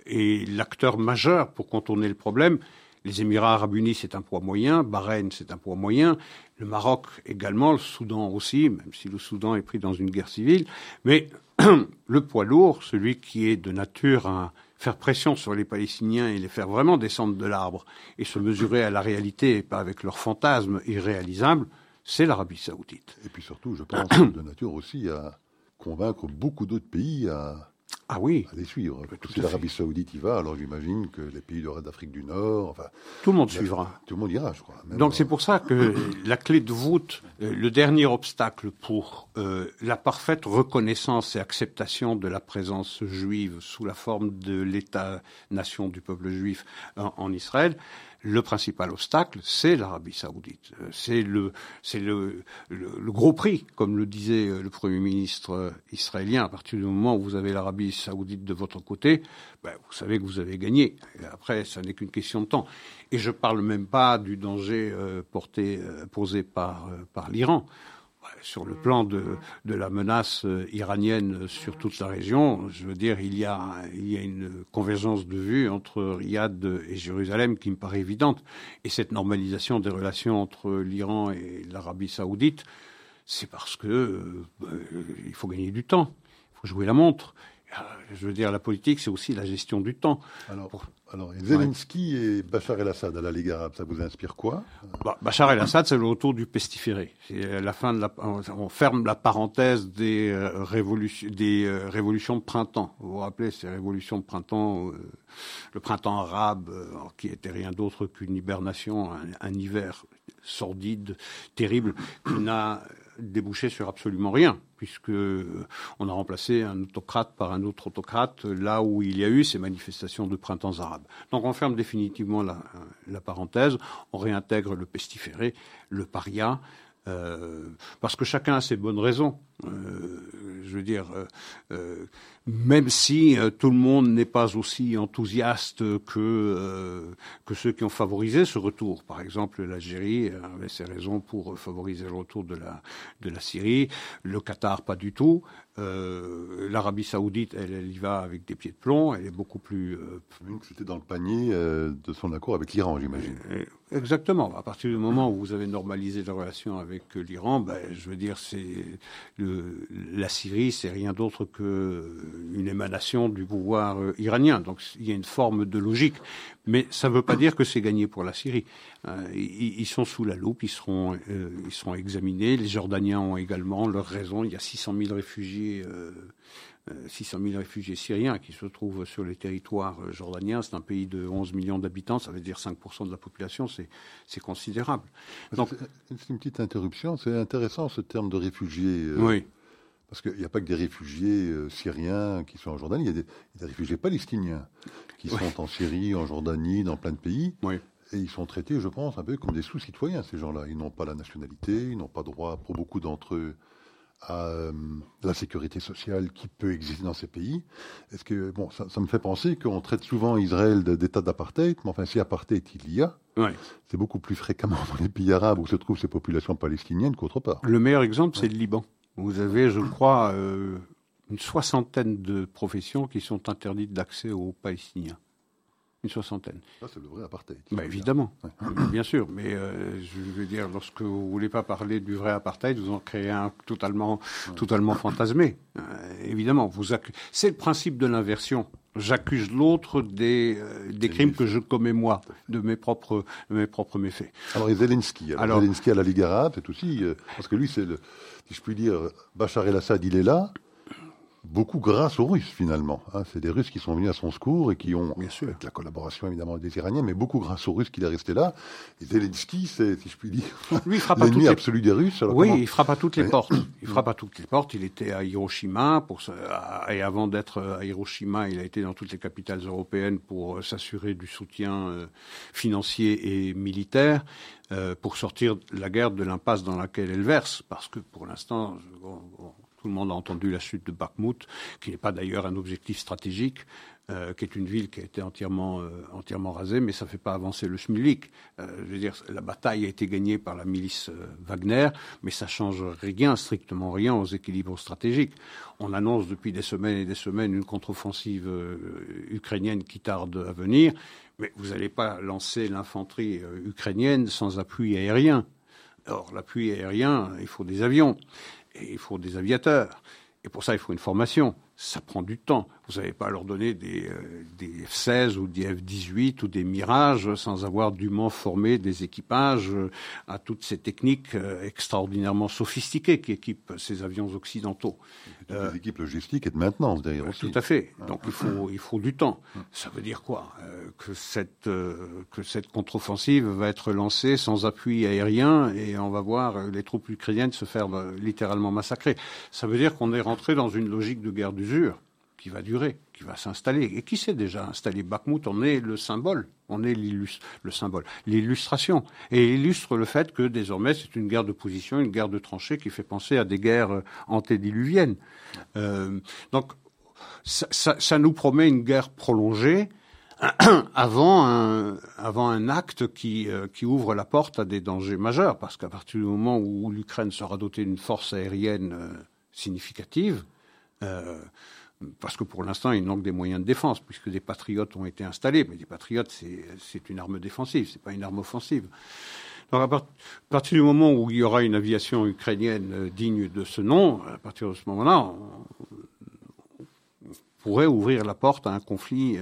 et l'acteur majeur pour contourner le problème, les Émirats arabes unis, c'est un poids moyen. Bahreïn, c'est un poids moyen. Le Maroc également, le Soudan aussi, même si le Soudan est pris dans une guerre civile. Mais le poids lourd, celui qui est de nature à faire pression sur les Palestiniens et les faire vraiment descendre de l'arbre et se mesurer à la réalité et pas avec leurs fantasmes irréalisables, c'est l'Arabie saoudite. Et puis surtout, je pense, de nature aussi à convaincre beaucoup d'autres pays à ah oui. À les suivre. si l'Arabie Saoudite y va, alors j'imagine que les pays d'Afrique du Nord, enfin. Tout le monde suivra. Tout le monde ira, je crois. Donc c'est pour ça que la clé de voûte, euh, le dernier obstacle pour euh, la parfaite reconnaissance et acceptation de la présence juive sous la forme de l'État-nation du peuple juif en Israël, le principal obstacle, c'est l'Arabie saoudite. Euh, c'est le, gros prix, comme le disait euh, le Premier ministre euh, israélien. À partir du moment où vous avez l'Arabie saoudite de votre côté, ben, vous savez que vous avez gagné. après, ça n'est qu'une question de temps. Et je ne parle même pas du danger posé par l'Iran sur le plan de, la menace euh, iranienne sur toute la région, je veux dire, il y a, il y a une convergence de vues entre Riyad et Jérusalem qui me paraît évidente. Et cette normalisation des relations entre l'Iran et l'Arabie saoudite, c'est parce que euh, il faut gagner du temps, il faut jouer la montre. Je veux dire, la politique, c'est aussi la gestion du temps. Alors, alors Zelensky et Bachar el-Assad à la Ligue arabe, ça vous inspire quoi? Bah, Bachar el-Assad, c'est le retour du pestiféré. C'est la fin de la, on ferme la parenthèse des, euh, révolutions, des euh, révolutions de printemps. Vous vous rappelez ces révolutions de printemps, euh, le printemps arabe, qui était rien d'autre qu'une hibernation, un, un hiver sordide, terrible, qui n'a débouché sur absolument rien, puisque euh, on a remplacé un autocrate par un autre autocrate là où il y a eu ces manifestations de printemps arabe. Donc on ferme définitivement la, la parenthèse, on réintègre le pestiféré, le paria, euh, parce que chacun a ses bonnes raisons. Euh, je veux dire, euh, même si tout le monde n'est pas aussi enthousiaste que que ceux qui ont favorisé ce retour. Par exemple, l'Algérie avait ses raisons pour favoriser le retour de la de la Syrie, le Qatar pas du tout. L'Arabie Saoudite, elle, elle, y va avec des pieds de plomb. Elle est beaucoup plus. C'était dans le panier de son accord avec l'Iran, j'imagine. Exactement. À partir du moment où vous avez normalisé la relation avec l'Iran, ben, je veux dire, c'est la Syrie, c'est rien d'autre qu'une émanation du pouvoir euh, iranien. Donc il y a une forme de logique. Mais ça ne veut pas dire que c'est gagné pour la Syrie. Euh, ils, sont sous la loupe, ils seront, euh, ils seront examinés. Les Jordaniens ont également leurs raisons. Il y a 600 000 réfugiés. 600 000 réfugiés syriens qui se trouvent sur les territoires jordaniens. C'est un pays de 11 millions d'habitants, ça veut dire 5% de la population, c'est considérable. Donc, c'est une petite interruption, c'est intéressant ce terme de réfugiés. oui. Parce qu'il n'y a pas que des réfugiés euh, syriens qui sont en Jordanie, il y a des, réfugiés palestiniens qui sont en Syrie, en Jordanie, dans plein de pays. Et ils sont traités, je pense, un peu comme des sous-citoyens, ces gens-là. Ils n'ont pas la nationalité, ils n'ont pas droit, pour beaucoup d'entre eux, à euh, la sécurité sociale qui peut exister dans ces pays. Est-ce que bon, ça, me fait penser qu'on traite souvent Israël d'état d'apartheid, mais enfin, si apartheid il y a, c'est beaucoup plus fréquemment dans les pays arabes où se trouvent ces populations palestiniennes qu'autre part. Le meilleur exemple, c'est le Liban. Vous avez, je crois, euh, une soixantaine de professions qui sont interdites d'accès aux Palestiniens. Une soixantaine. Ça, c'est le vrai apartheid. Bah, évidemment, bien sûr. Mais euh, je veux dire, lorsque vous voulez pas parler du vrai apartheid, vous en créez un totalement, totalement fantasmé. Euh, évidemment, vous c'est le principe de l'inversion. J'accuse l'autre des, des crimes que je commets moi, de mes propres, de mes propres méfaits. Alors, et Zelensky, alors, Zelensky à la Ligue arabe, c'est aussi parce que lui, c'est le si je puis dire, Bachar el-Assad, il est là, beaucoup grâce aux Russes finalement. Hein. c'est des Russes qui sont venus à son secours et qui ont, Bien sûr. avec la collaboration évidemment des Iraniens, mais beaucoup grâce aux Russes qu'il est resté là. Et Zelensky, c'est, si je puis dire, Lui, il frappe l'ennemi les... absolu des Russes. oui, il frappe à toutes les portes. Il frappe à toutes les portes. Il était à Hiroshima pour et avant d'être à Hiroshima, il a été dans toutes les capitales européennes pour euh, s'assurer du soutien euh, financier et militaire. Euh, pour sortir la guerre de l'impasse dans laquelle elle verse, parce que pour l'instant, tout le monde a entendu la chute de Bakhmut, qui n'est pas d'ailleurs un objectif stratégique, euh, qui est une ville qui a été entièrement, euh, entièrement rasée, mais ça ne fait pas avancer le Schmillik. Euh, je veux dire, la bataille a été gagnée par la milice Wagner, mais ça change rien, strictement rien aux équilibres stratégiques. On annonce depuis des semaines et des semaines une contre-offensive ukrainienne qui tarde à venir, mais vous n'allez pas lancer l'infanterie ukrainienne sans appui aérien. Or, l'appui aérien, il faut des avions, il faut des aviateurs. Et pour ça, il faut une formation. Ça prend du temps. Vous n'allez pas leur donner des, euh, des F-16 ou des F-18 ou des Mirages sans avoir dûment formé des équipages euh, à toutes ces techniques euh, extraordinairement sophistiquées qui équipent ces avions occidentaux. Toutes les équipes logistiques et de maintenance aussi. Tout à fait. Donc il faut, il faut du temps. Ça veut dire quoi? Que cette, que cette contre-offensive va être lancée sans appui aérien et on va voir les troupes ukrainiennes se faire littéralement massacrer. Ça veut dire qu'on est rentré dans une logique de guerre qui va durer, qui va s'installer, et qui s'est déjà installé. Bakhmut? On est le symbole, on est le symbole, l'illustration, et il illustre le fait que désormais c'est une guerre de position, une guerre de tranchées qui fait penser à des guerres antédiluviennes. Euh, donc ça, nous promet une guerre prolongée avant un, acte qui, euh, qui ouvre la porte à des dangers majeurs, parce qu'à partir du moment où l'Ukraine sera dotée d'une force aérienne euh, significative, euh, parce que pour l'instant, il manque des moyens de défense, puisque des patriotes ont été installés. Mais des patriotes, c'est une arme défensive, c'est pas une arme offensive. Donc à, partir du moment où il y aura une aviation ukrainienne euh, digne de ce nom, à partir de ce moment-là, pourrait ouvrir la porte à un conflit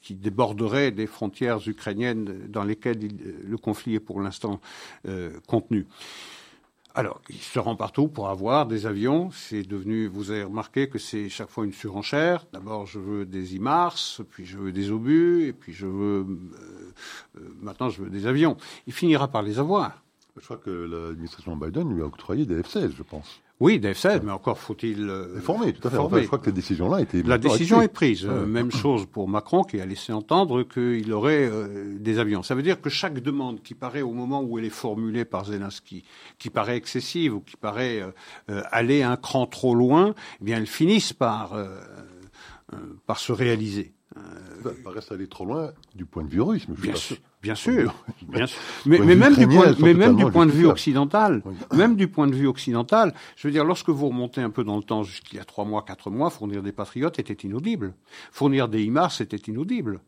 qui déborderait des frontières ukrainiennes dans lesquelles le conflit est pour l'instant contenu. Alors, il se rend partout pour avoir des avions. C'est devenu, vous avez remarqué que c'est chaque fois une surenchère. D'abord, je veux des IMARS, puis je veux des obus, et puis je veux, euh, euh, maintenant, je veux des avions. Il finira par les avoir. Je crois que l'administration Biden lui a octroyé des F-16, je pense. Oui, des F-16, mais encore faut-il euh, former, tout à fait. je crois que la décision-là a été La décision est prise. Même chose pour Macron qui a laissé entendre qu'il aurait euh, des avions. Ça veut dire que chaque demande qui paraît au moment où elle est formulée par Zelensky, qui paraît excessive ou qui paraît euh, aller un cran trop loin, eh bien, elle finisse par par se réaliser. Ça paraît aller trop loin du point de vue russe, mais bien sûr. Bien sûr, bien sûr. Mais, même du point, mais même du point de vue occidental, même du point de vue occidental, je veux dire, lorsque vous remontez un peu dans le temps, jusqu'il y a trois mois, quatre mois, fournir des patriotes était inaudible. Fournir des IMAR, c'était inaudible.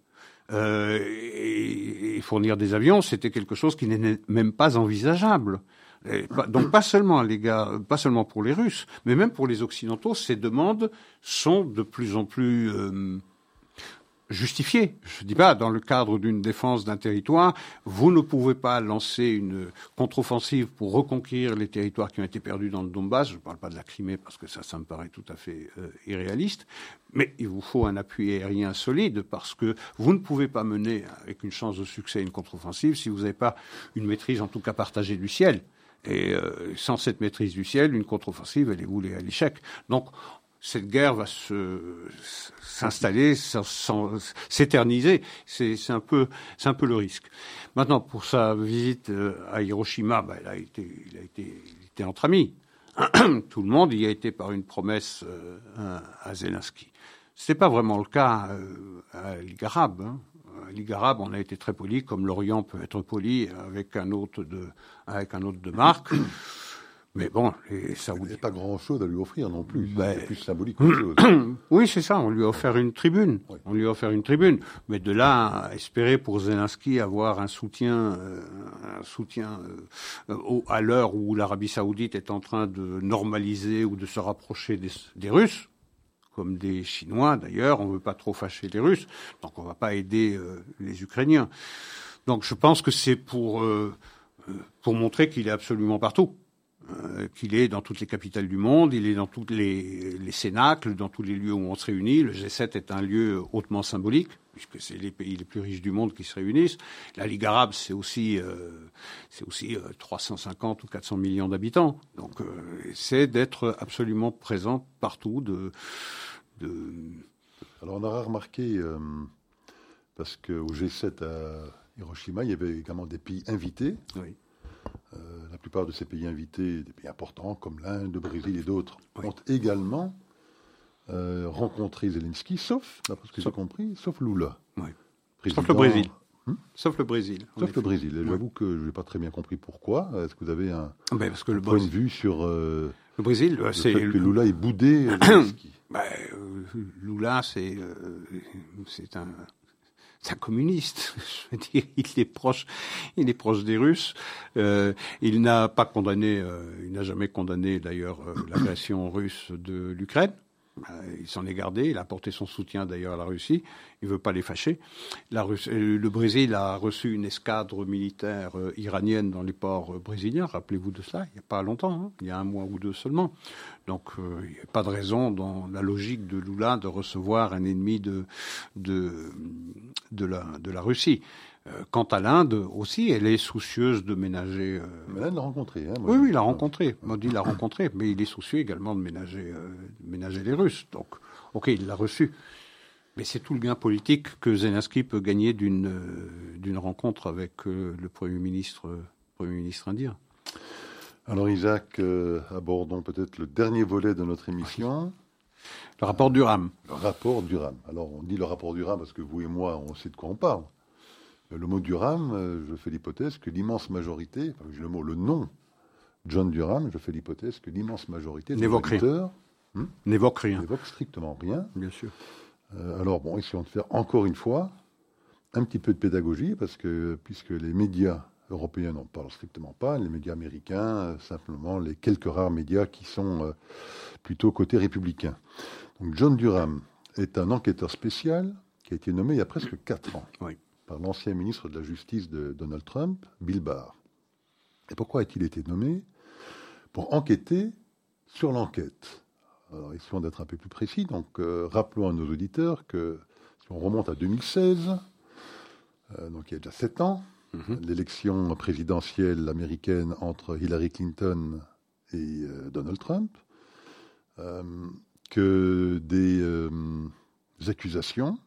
Euh, et, fournir des avions, c'était quelque chose qui n'est même pas envisageable. donc pas seulement les gars, pas seulement pour les Russes, mais même pour les Occidentaux, ces demandes sont de plus en plus euh, justifié. Je ne dis pas, dans le cadre d'une défense d'un territoire, vous ne pouvez pas lancer une contre-offensive pour reconquérir les territoires qui ont été perdus dans le Donbass. Je ne parle pas de la Crimée parce que ça, ça me paraît tout à fait euh, irréaliste. Mais il vous faut un appui aérien solide parce que vous ne pouvez pas mener avec une chance de succès une contre-offensive si vous n'avez pas une maîtrise, en tout cas partagée du ciel. Et euh, sans cette maîtrise du ciel, une contre-offensive, elle est voulée à l'échec. Donc, cette guerre va s'installer, s'éterniser. C'est un peu c'est un peu le risque. Maintenant, pour sa visite euh, à Hiroshima, bah, il a été il a été il était entre amis. Tout le monde y a été par une promesse euh, à Zelensky. C'est pas vraiment le cas euh, à Ligue arabe. Hein. À Ligue arabe, on a été très poli, comme l'Orient peut être poli avec un autre de avec un autre de marque. Mais bon, les Saoudiens. Il n'y a pas grand-chose à lui offrir non plus. Ben, c'est plus symbolique chose. oui, c'est ça. On lui a offert une tribune. On lui a offert une tribune. Mais de là à espérer pour Zelensky avoir un soutien, euh, un soutien euh, à l'heure où l'Arabie Saoudite est en train de normaliser ou de se rapprocher des, Russes, comme des Chinois d'ailleurs. On ne veut pas trop fâcher les Russes, donc on ne va pas aider euh, les Ukrainiens. Donc je pense que c'est pour pour montrer qu'il est absolument partout. Euh, qu'il est dans toutes les capitales du monde, il est dans tous les, les cénacles, dans tous les lieux où on se réunit. Le G7 est un lieu hautement symbolique, puisque c'est les pays les plus riches du monde qui se réunissent. La Ligue arabe, c'est aussi, euh, c'est aussi 350 euh, ou 400 millions d'habitants. Donc, c'est d'être absolument présent partout. De, de... Alors, on aura remarqué, parce qu'au G7 à Hiroshima, il y avait également des pays invités. Oui. Euh, la plupart de ces pays invités, des pays importants comme l'Inde, le Brésil et d'autres, ont également euh, rencontré Zelensky, sauf, d'après ce que j'ai compris, sauf Lula. Sauf le Brésil. Hmm sauf le Brésil. Sauf le Brésil. J'avoue que je n'ai pas très bien compris pourquoi. Est-ce que vous avez un, ben, parce que le point de vue sur euh, le Brésil C'est que Lula est boudé ben, Lula, c'est c'est un c'est un communiste. Je veux dire, il est proche, il est proche des Russes. Euh, il n'a pas condamné, euh, il n'a jamais condamné d'ailleurs euh, l'agression russe de l'Ukraine. Euh, il s'en est gardé. Il a apporté son soutien d'ailleurs à la Russie. Il veut pas les fâcher. Euh, le Brésil a reçu une escadre militaire euh, iranienne dans les ports brésiliens. Rappelez-vous de cela. Il n'y a pas longtemps. Hein. il y a un mois ou deux seulement. Donc il n'y a pas de raison dans la logique de Lula de recevoir un ennemi de de la de la Russie. Euh, quant à l'Inde aussi, elle est soucieuse de ménager. Euh... Mais l'a rencontré. Hein, oui, oui, il l'a rencontré. Modi l'a rencontré, mais il est soucieux également de ménager, euh, ménager les Russes. Donc, ok, il l'a reçu. Mais c'est tout le gain politique que Zelensky peut gagner d'une rencontre avec le Premier ministre, Premier ministre indien. Alors Isaac, abordons peut-être le dernier volet de notre émission. Le rapport du RAM. Le rapport du RAM. Alors on dit le rapport du RAM parce que vous et moi, on sait de quoi on parle. Le mot Durham, euh, je fais l'hypothèse que l'immense majorité, enfin, le mot, le nom John Durham, je fais l'hypothèse que l'immense majorité des auditeurs hmm, n'évoque rien. N'évoque strictement rien. Bien sûr. Euh, alors bon, essayons de faire encore une fois un petit peu de pédagogie, parce que puisque les médias européens n'en parlent strictement pas, les médias américains, euh, simplement les quelques rares médias qui sont plutôt côté républicain. Donc John Durham est un enquêteur spécial qui a été nommé il y a presque quatre ans Oui. Par l'ancien ministre de la Justice de Donald Trump, Bill Barr. Et pourquoi a-t-il été nommé Pour enquêter sur l'enquête? Alors, essayons d'être un peu plus précis. Donc, euh, rappelons à nos auditeurs que si on remonte à 2016, euh, donc il y a déjà sept ans, Mhm. l'élection présidentielle américaine entre Hillary Clinton et euh, Donald Trump, que des euh, accusations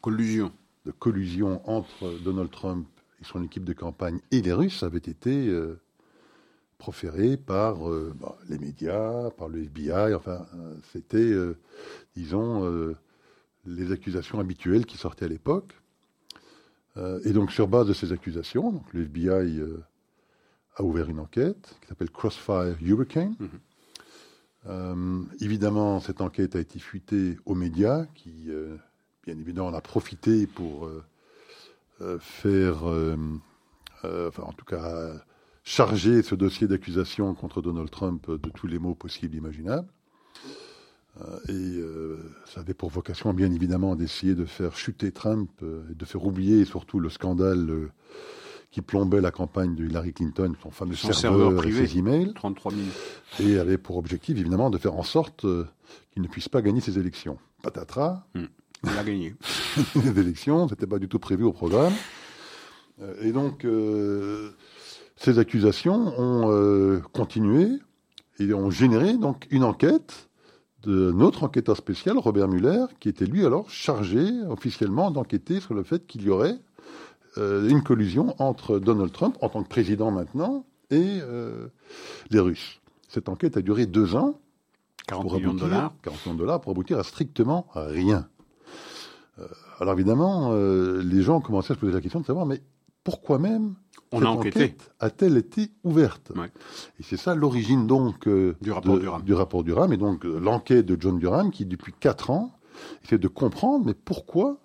Collusion. De collusion entre Donald Trump et son équipe de campagne et les Russes avaient été euh, proférées par euh, bah, les médias, par le FBI. Enfin, euh, c'était, euh, disons, les accusations habituelles qui sortaient à l'époque. Et donc, sur base de ces accusations, donc, le FBI a ouvert une enquête qui s'appelle Crossfire Hurricane. Mhm. Euh, évidemment, cette enquête a été fuitée aux médias qui, bien évidemment, en a profité pour euh, euh, faire, euh, euh, enfin, en tout cas, charger ce dossier d'accusation contre Donald Trump de tous les mots possibles et imaginables. Et ça avait pour vocation, bien évidemment, d'essayer de faire chuter Trump, et de faire oublier surtout le scandale qui plombait la campagne de Hillary Clinton, son fameux Son serveur, privé. ses emails, 33 minutes. et avait pour objectif, évidemment, de faire en sorte euh, qu'il ne puisse pas gagner ses élections. Patatras, Il a gagné. les élections, c'était pas du tout prévu au programme. Euh, et donc, euh, ces accusations ont euh, continué et ont généré donc une enquête de notre enquêteur spécial, Robert Muller, qui était lui alors chargé officiellement d'enquêter sur le fait qu'il y aurait euh, une collusion entre Donald Trump, en tant que président maintenant, et les Russes. Cette enquête a duré deux ans. 40 pour millions de aboutir- dollars. 40 millions de dollars pour aboutir à strictement rien. Euh, alors évidemment, euh, les gens ont commencé à se poser la question de savoir, mais pourquoi même On cette a enquête a-t-elle été ouverte? Ouais. Et c'est ça l'origine donc euh, Du rapport de- Durham. du rapport Durham et donc euh, l'enquête de John Durham qui depuis quatre ans essaie de comprendre, mais pourquoi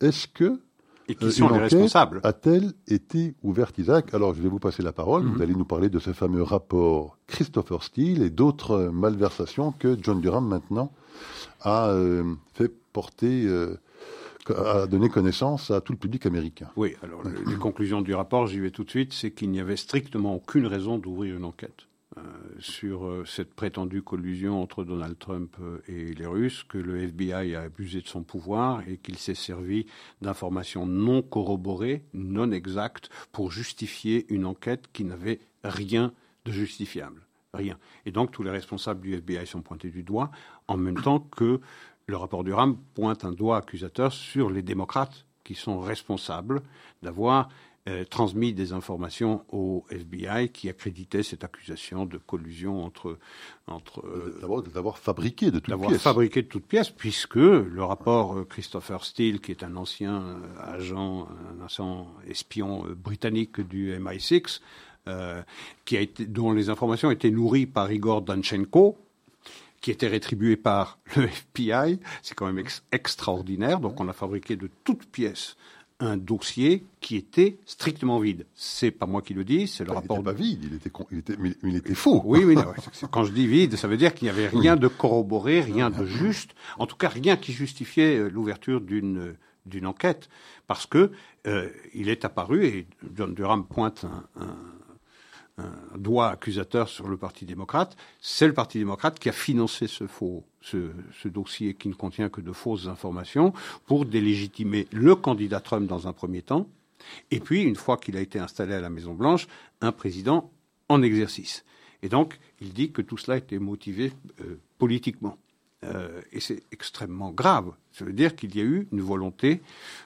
est-ce que Et qui euh, sont une les enquête responsables? A-t-elle été ouverte, Isaac? Alors, je vais vous passer la parole. Mhm. Vous allez nous parler de ce fameux rapport Christopher Steele et d'autres malversations que John Durham, maintenant, a fait porter, a donné connaissance à tout le public américain. Oui, alors le- les conclusions du rapport, j'y vais tout de suite, c'est qu'il n'y avait strictement aucune raison d'ouvrir une enquête euh, sur euh, cette prétendue collusion entre Donald Trump euh, et les Russes, que le FBI a abusé de son pouvoir et qu'il s'est servi d'informations non corroborées, non exactes, pour justifier une enquête qui n'avait rien de justifiable. Rien. Et donc tous les responsables du FBI sont pointés du doigt, en même temps que le rapport Durham pointe un doigt accusateur sur les démocrates qui sont responsables d'avoir euh, transmis des informations au FBI qui accréditaient cette accusation de collusion entre, entre euh, D'abord, d'avoir fabriqué de toutes d'avoir pièces. fabriqué de toutes pièces, puisque le rapport euh, Christopher Steele, qui est un ancien euh, agent, un ancien espion euh, britannique du MI6, euh, qui a été, dont les informations étaient nourries par Igor Danchenko, qui était rétribué par le FBI, c'est quand même ex- extraordinaire. Donc on a fabriqué de toutes pièces un dossier qui était strictement vide. C'est pas moi qui le dis, c'est le Enfin, il rapport n'était pas vide, il était, con- il était, il était faux. oui, oui. non, quand je dis vide, ça veut dire qu'il n'y avait rien de corroboré, rien de juste, en tout cas rien qui justifiait euh, l'ouverture d'une d'une enquête, parce que euh, il est apparu et John Durham pointe un, un- un doigt accusateur sur le Parti démocrate. C'est le Parti démocrate qui a financé ce faux, ce, dossier qui ne contient que de fausses informations pour délégitimer le candidat Trump dans un premier temps, et puis une fois qu'il a été installé à la Maison Blanche, un président en exercice. Et donc, il dit que tout cela était motivé euh, politiquement. Euh, et c'est extrêmement grave. Ça veut dire qu'il y a eu une volonté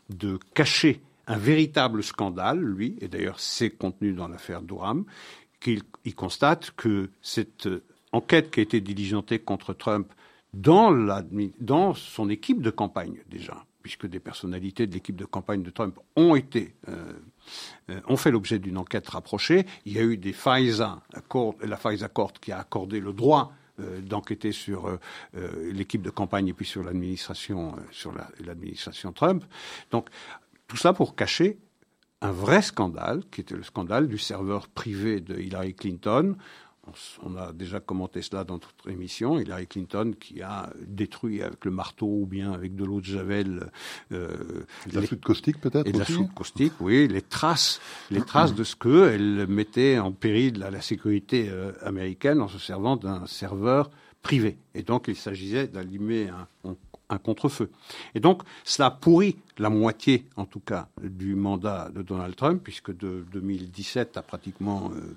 de cacher un véritable scandale, lui, et d'ailleurs c'est contenu dans l'affaire Durham, qu'il il constate que cette euh, enquête qui a été diligentée contre Trump dans, son équipe de campagne déjà, puisque des personnalités de l'équipe de campagne de Trump ont été euh, euh, ont fait l'objet d'une enquête rapprochée. Il y a eu des FISA, la FISA Court qui a accordé le droit d'enquêter sur l'équipe de campagne et puis sur l'administration sur la- l'administration Trump. Donc tout ça pour cacher un vrai scandale, qui était le scandale du serveur privé de Hillary Clinton, on a déjà commenté cela dans notre émission. Hillary Clinton qui a détruit avec le marteau ou bien avec de l'eau de javel. Euh, de la soude caustique peut-être Et de la soude caustique, oui. Les traces, les traces de ce que elle mettait en péril la, sécurité euh, américaine en se servant d'un serveur privé. Et donc il s'agissait d'allumer un, un contre-feu. Et donc, cela pourrit la moitié, en tout cas, du mandat de Donald Trump, puisque de 2017 à pratiquement euh,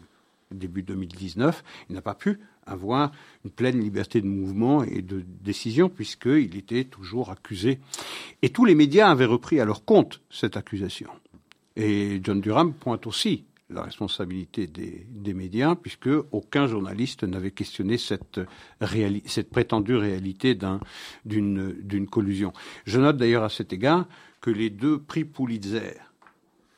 début 2019, il n'a pas pu avoir une pleine liberté de mouvement et de décision puisqu'il était toujours accusé. Et tous les médias avaient repris à leur compte cette accusation. Et John Durham pointe aussi la responsabilité des, médias, puisque aucun journaliste n'avait questionné cette, prétendue réalité d'une collusion. Je note d'ailleurs à cet égard que les deux prix Pulitzer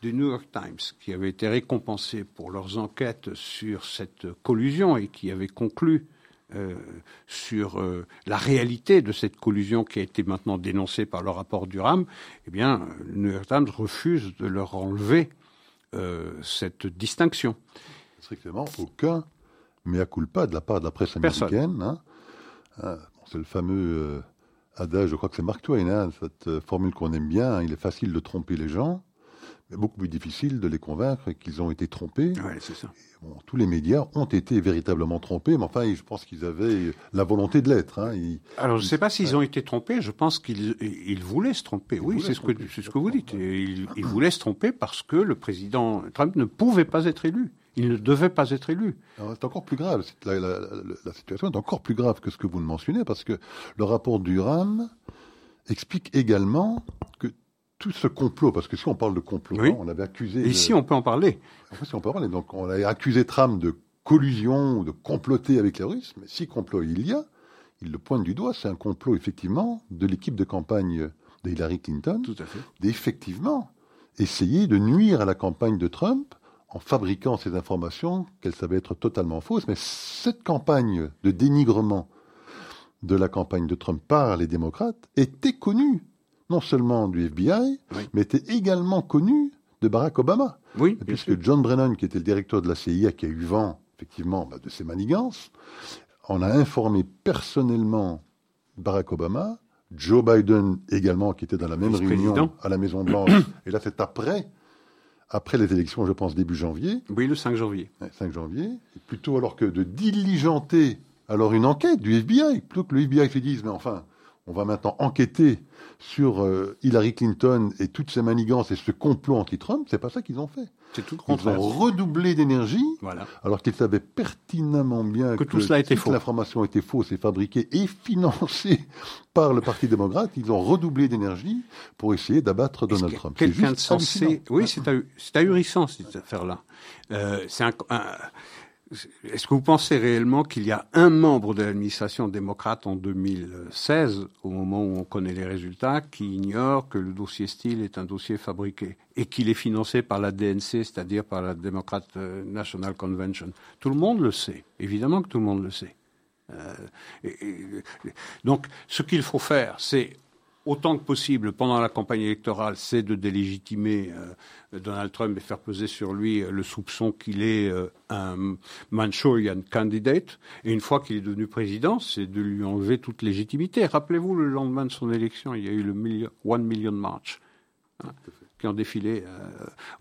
du New York Times, qui avaient été récompensés pour leurs enquêtes sur cette collusion et qui avaient conclu euh, sur euh, la réalité de cette collusion qui a été maintenant dénoncée par le rapport Durham, eh bien, le New York Times refuse de leur enlever euh, cette distinction. Strictement aucun mea culpa de la part de la presse américaine. Hein. Ah, c'est le fameux adage, je crois que c'est Mark Twain, hein, cette formule qu'on aime bien, hein, il est facile de tromper les gens mais beaucoup plus difficile de les convaincre qu'ils ont été trompés. c'est ça. Tous les médias ont été véritablement trompés, mais enfin, je pense qu'ils avaient la volonté de l'être. Hein. Alors, je ne sais pas s'ils ont été trompés. Je pense qu'ils ils voulaient se tromper. oui, c'est ce que c'est ce que vous dites. Ils, ils, voulaient se tromper parce que le président Trump ne pouvait pas être élu. Il ne devait pas être élu. C'est encore plus grave. La, la, situation est encore plus grave que ce que vous le mentionnez, parce que le rapport Durham explique également que tout ce complot, parce que si on parle de complot, on avait accusé. Ici, on peut en parler. si on peut en parler. Donc, on a accusé Trump de collusion, de comploter avec les Russes. Mais si complot il y a, il le pointe du doigt. C'est un complot, effectivement, de l'équipe de campagne de Hillary Clinton. Tout à fait. D'effectivement essayer de nuire à la campagne de Trump en fabriquant ces informations qu'elles savaient être totalement fausses. Mais cette campagne de dénigrement de la campagne de Trump par les démocrates était connue non seulement du FBI, mais était également connu de Barack Obama. Oui, puisque John Brennan, qui était le directeur de la CIA, qui a eu vent, effectivement, bah, de ces manigances, en a informé personnellement Barack Obama, Joe Biden également, qui était dans la même réunion à la Maison Blanche. et là, c'est après, après les élections, je pense début janvier. Oui, le 5 janvier. 5 janvier. plutôt alors que de diligenter alors une enquête du FBI, plutôt que le FBI se dise, mais enfin, on va maintenant enquêter sur euh, Hillary Clinton et toutes ces manigances et ce complot anti-Trump, c'est pas ça qu'ils ont fait. C'est tout Ils ont redoublé d'énergie, alors qu'ils savaient pertinemment bien que, tout cela était faux. L'information était fausse et fabriquée et financée par le Parti démocrate. Ils ont redoublé d'énergie pour essayer d'abattre Donald Trump. Quelqu'un de sensé, oui, c'est ahurissant cette affaire-là. Euh, c'est un est-ce que vous pensez réellement qu'il y a un membre de l'administration démocrate en 2016, au moment où on connaît les résultats, qui ignore que le dossier Steele est un dossier fabriqué et qu'il est financé par la DNC, c'est-à-dire par la Democrat euh, National Convention? Tout le monde le sait. Évidemment que tout le monde le sait. Euh, donc, ce qu'il faut faire, c'est autant que possible pendant la campagne électorale, c'est de délégitimer euh, Donald Trump et faire peser sur lui euh, le soupçon qu'il est euh, un Manchurian candidate. Et une fois qu'il est devenu président, c'est de lui enlever toute légitimité. Rappelez-vous, le lendemain de son élection, il y a eu le One Million March. Hein, qui ont défilé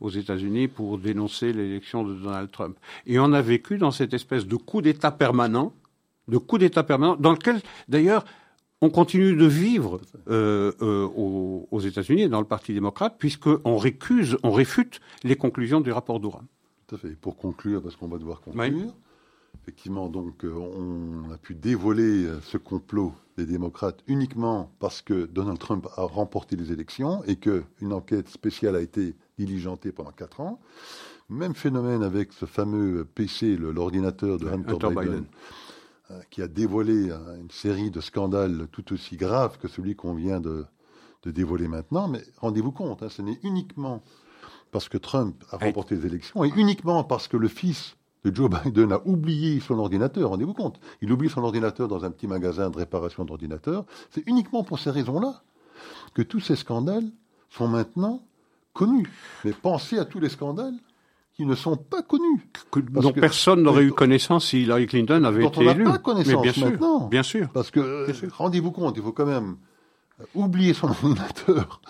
aux États-Unis pour dénoncer l'élection de Donald Trump. Et on a vécu dans cette espèce de coup d'État permanent, de coup d'État permanent, dans lequel, d'ailleurs, on continue de vivre euh, euh, aux, États-Unis et dans le Parti démocrate, puisqu'on récuse, on réfute les conclusions du rapport Durham. Tout à fait. Pour conclure, parce qu'on va devoir conclure, effectivement, donc, on a pu dévoiler ce complot des démocrates uniquement parce que Donald Trump a remporté les élections et qu'une enquête spéciale a été diligentée pendant quatre ans. Même phénomène avec ce fameux PC, l'ordinateur de Hunter, Biden qui a dévoilé euh, une série de scandales tout aussi graves que celui qu'on vient de, dévoiler maintenant. Mais rendez-vous compte, hein, ce n'est uniquement parce que Trump a remporté les élections et uniquement parce que le fils de Joe Biden a oublié son ordinateur. Rendez-vous compte, il oublie son ordinateur dans un petit magasin de réparation d'ordinateurs. C'est uniquement pour ces raisons-là que tous ces scandales sont maintenant connus. Mais pensez à tous les scandales qui ne sont pas connus. dont personne n'aurait eu connaissance si Hillary Clinton avait été élu. Pas connaissance bien maintenant. Sûr, bien sûr. Parce que, rendez-vous compte, il faut quand même oublier son ordinateur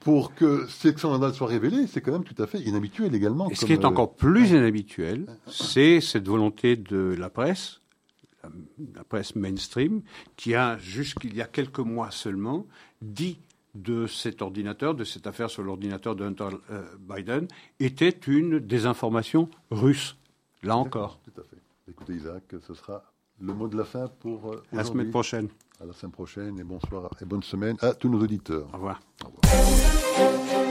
pour que ces scandales soient révélés, c'est quand même tout à fait inhabituel également. Et ce qui est encore plus inhabituel, c'est cette volonté de la presse, la presse mainstream, qui a, jusqu'il y a quelques mois seulement, dit de cet ordinateur, de cette affaire sur l'ordinateur de Hunter euh, Biden, était une désinformation russe. Là encore. Tout à fait. Écoutez, Isaac, ce sera le mot de la fin pour euh, la semaine prochaine. À la semaine prochaine et bonsoir et bonne semaine à tous nos auditeurs. Au revoir. Au revoir.